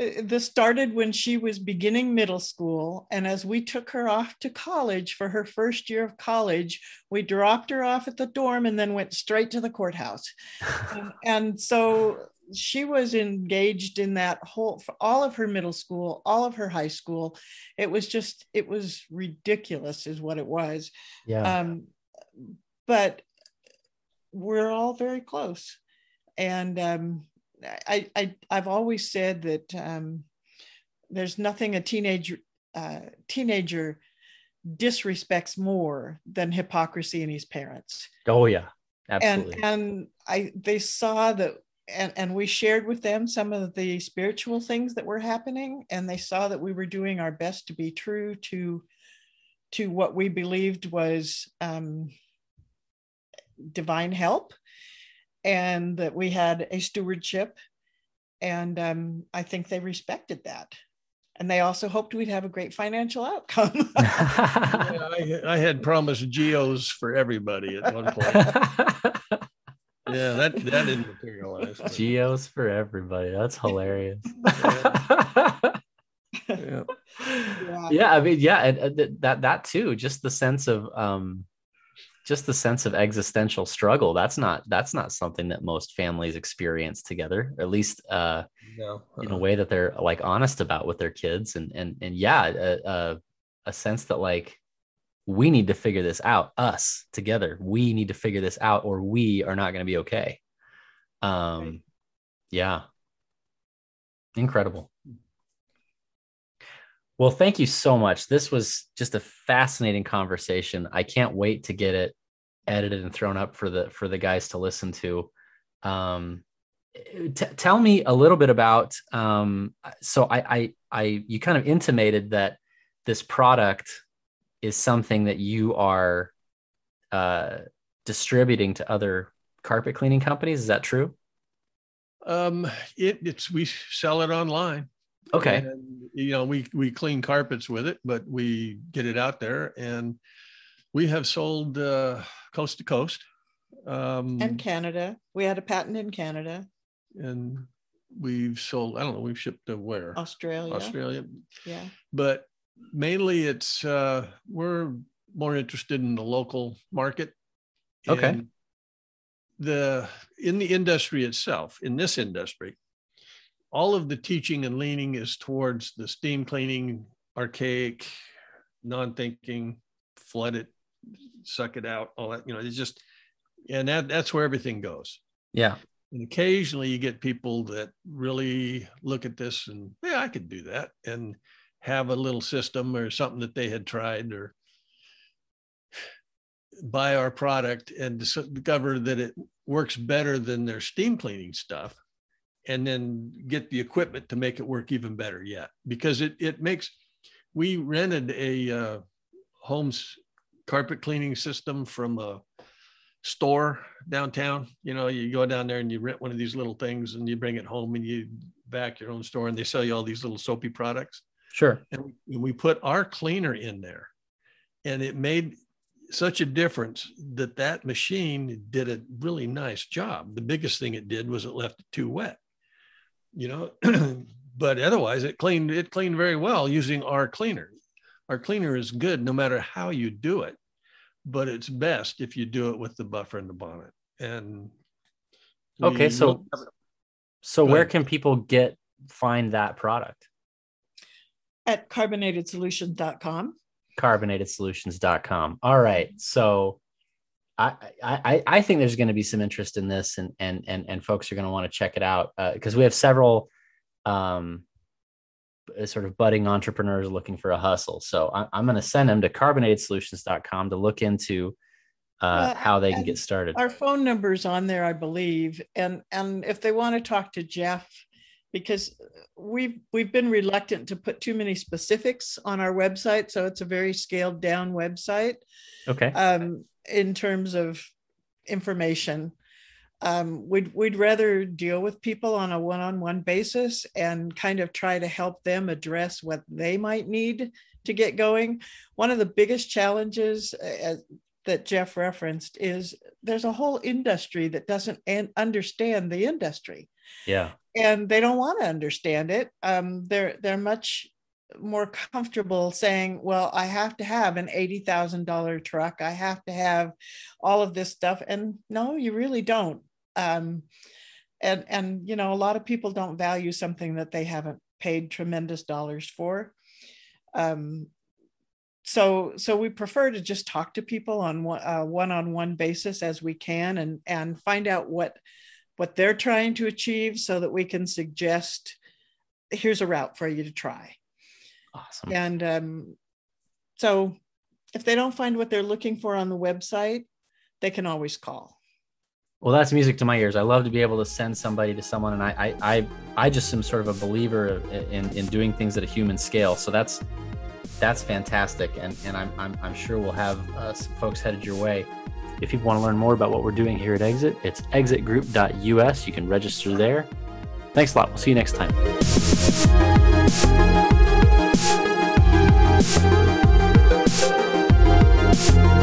uh, this started when she was beginning middle school and as we took her off to college for her first year of college we dropped her off at the dorm and then went straight to the courthouse. And, and so she was engaged in that whole for all of her middle school all of her high school. It was just it was ridiculous is what it was. Yeah. Um, but we're all very close and um, I, I I've always said that um, there's nothing a teenage uh, teenager disrespects more than hypocrisy in his parents. Oh yeah, absolutely. And and I they saw that and, and we shared with them some of the spiritual things that were happening and they saw that we were doing our best to be true to to what we believed was um, divine help and that we had a stewardship. And um, I think they respected that. And they also hoped we'd have a great financial outcome. yeah, I, I, had promised geos for everybody at one point. yeah, that, that didn't materialize. Geos for everybody. That's hilarious. yeah. yeah. yeah. I mean, yeah, and that that too. Just the sense of um, just the sense of existential struggle that's not that's not something that most families experience together at least uh, no. uh-huh. in a uh-uh. way that they're like honest about with their kids and and and yeah a, a, a sense that like we need to figure this out us together we need to figure this out or we are not going to be okay um right. yeah incredible well, thank you so much. This was just a fascinating conversation. I can't wait to get it edited and thrown up for the for the guys to listen to. Um, t- tell me a little bit about. Um, so I, I I you kind of intimated that this product is something that you are uh, distributing to other carpet cleaning companies. Is that true? Um, it, it's we sell it online. Okay. And, you know, we we clean carpets with it, but we get it out there, and we have sold uh, coast to coast. Um, and Canada, we had a patent in Canada. And we've sold. I don't know. We've shipped to where? Australia. Australia. Yeah. But mainly, it's uh, we're more interested in the local market. Okay. And the in the industry itself, in this industry, all of the teaching and leaning is towards the steam cleaning, archaic, non-thinking, flood it, suck it out, all that. You know, it's just, and that that's where everything goes. Yeah. And occasionally you get people that really look at this and yeah, I could do that, and have a little system or something that they had tried or buy our product and discover that it works better than their steam cleaning stuff and then get the equipment to make it work even better yet. Because it it makes we rented a uh, homes carpet cleaning system from a store downtown. You know you go down there and you rent one of these little things and you bring it home and you back your own store and they sell you all these little soapy products. Sure. And we, and we put our cleaner in there. And it made such a difference that that machine did a really nice job. The biggest thing it did was it left it too wet you know, but otherwise it cleaned it cleaned very well using our cleaner. Our cleaner is good no matter how you do it, but it's best if you do it with the buffer and the bonnet. And okay, so so where can people get find that product? At carbonatedsolutions.com. Carbonatedsolutions.com. All right. So I, I, I think there's going to be some interest in this and, and, and, and folks are going to want to check it out because uh, we have several um, uh, sort of budding entrepreneurs looking for a hustle. So I, I'm going to send them to carbonatedsolutions.com to look into uh, how they can get started. Our phone number's on there, I believe. And, and if they want to talk to Jeff, because we've we've been reluctant to put too many specifics on our website so it's a very scaled down website okay um, in terms of information. Um, we'd, we'd rather deal with people on a one-on-one basis and kind of try to help them address what they might need to get going. One of the biggest challenges uh, that Jeff referenced is there's a whole industry that doesn't understand the industry. Yeah. And they don't want to understand it. Um, they're they're much more comfortable saying, well, I have to have an $80,000 truck. I have to have all of this stuff. And no, you really don't. Um, and, and, you know, a lot of people don't value something that they haven't paid tremendous dollars for. Um, so, so we prefer to just talk to people on a one-on-one basis as we can and, and find out what, what they're trying to achieve so that we can suggest, here's a route for you to try Awesome. And um, so if they don't find what they're looking for on the website, they can always call. Well, that's music to my ears. I love to be able to send somebody to someone, and I, I, I, I just am sort of a believer in, in doing things at a human scale. So that's, that's fantastic, and and I'm, I'm, I'm sure we'll have uh, some folks headed your way. if people want to learn more about what we're doing here at Exit, it's exitgroup.us. You can register there. Thanks a lot. We'll see you next time. Thank you.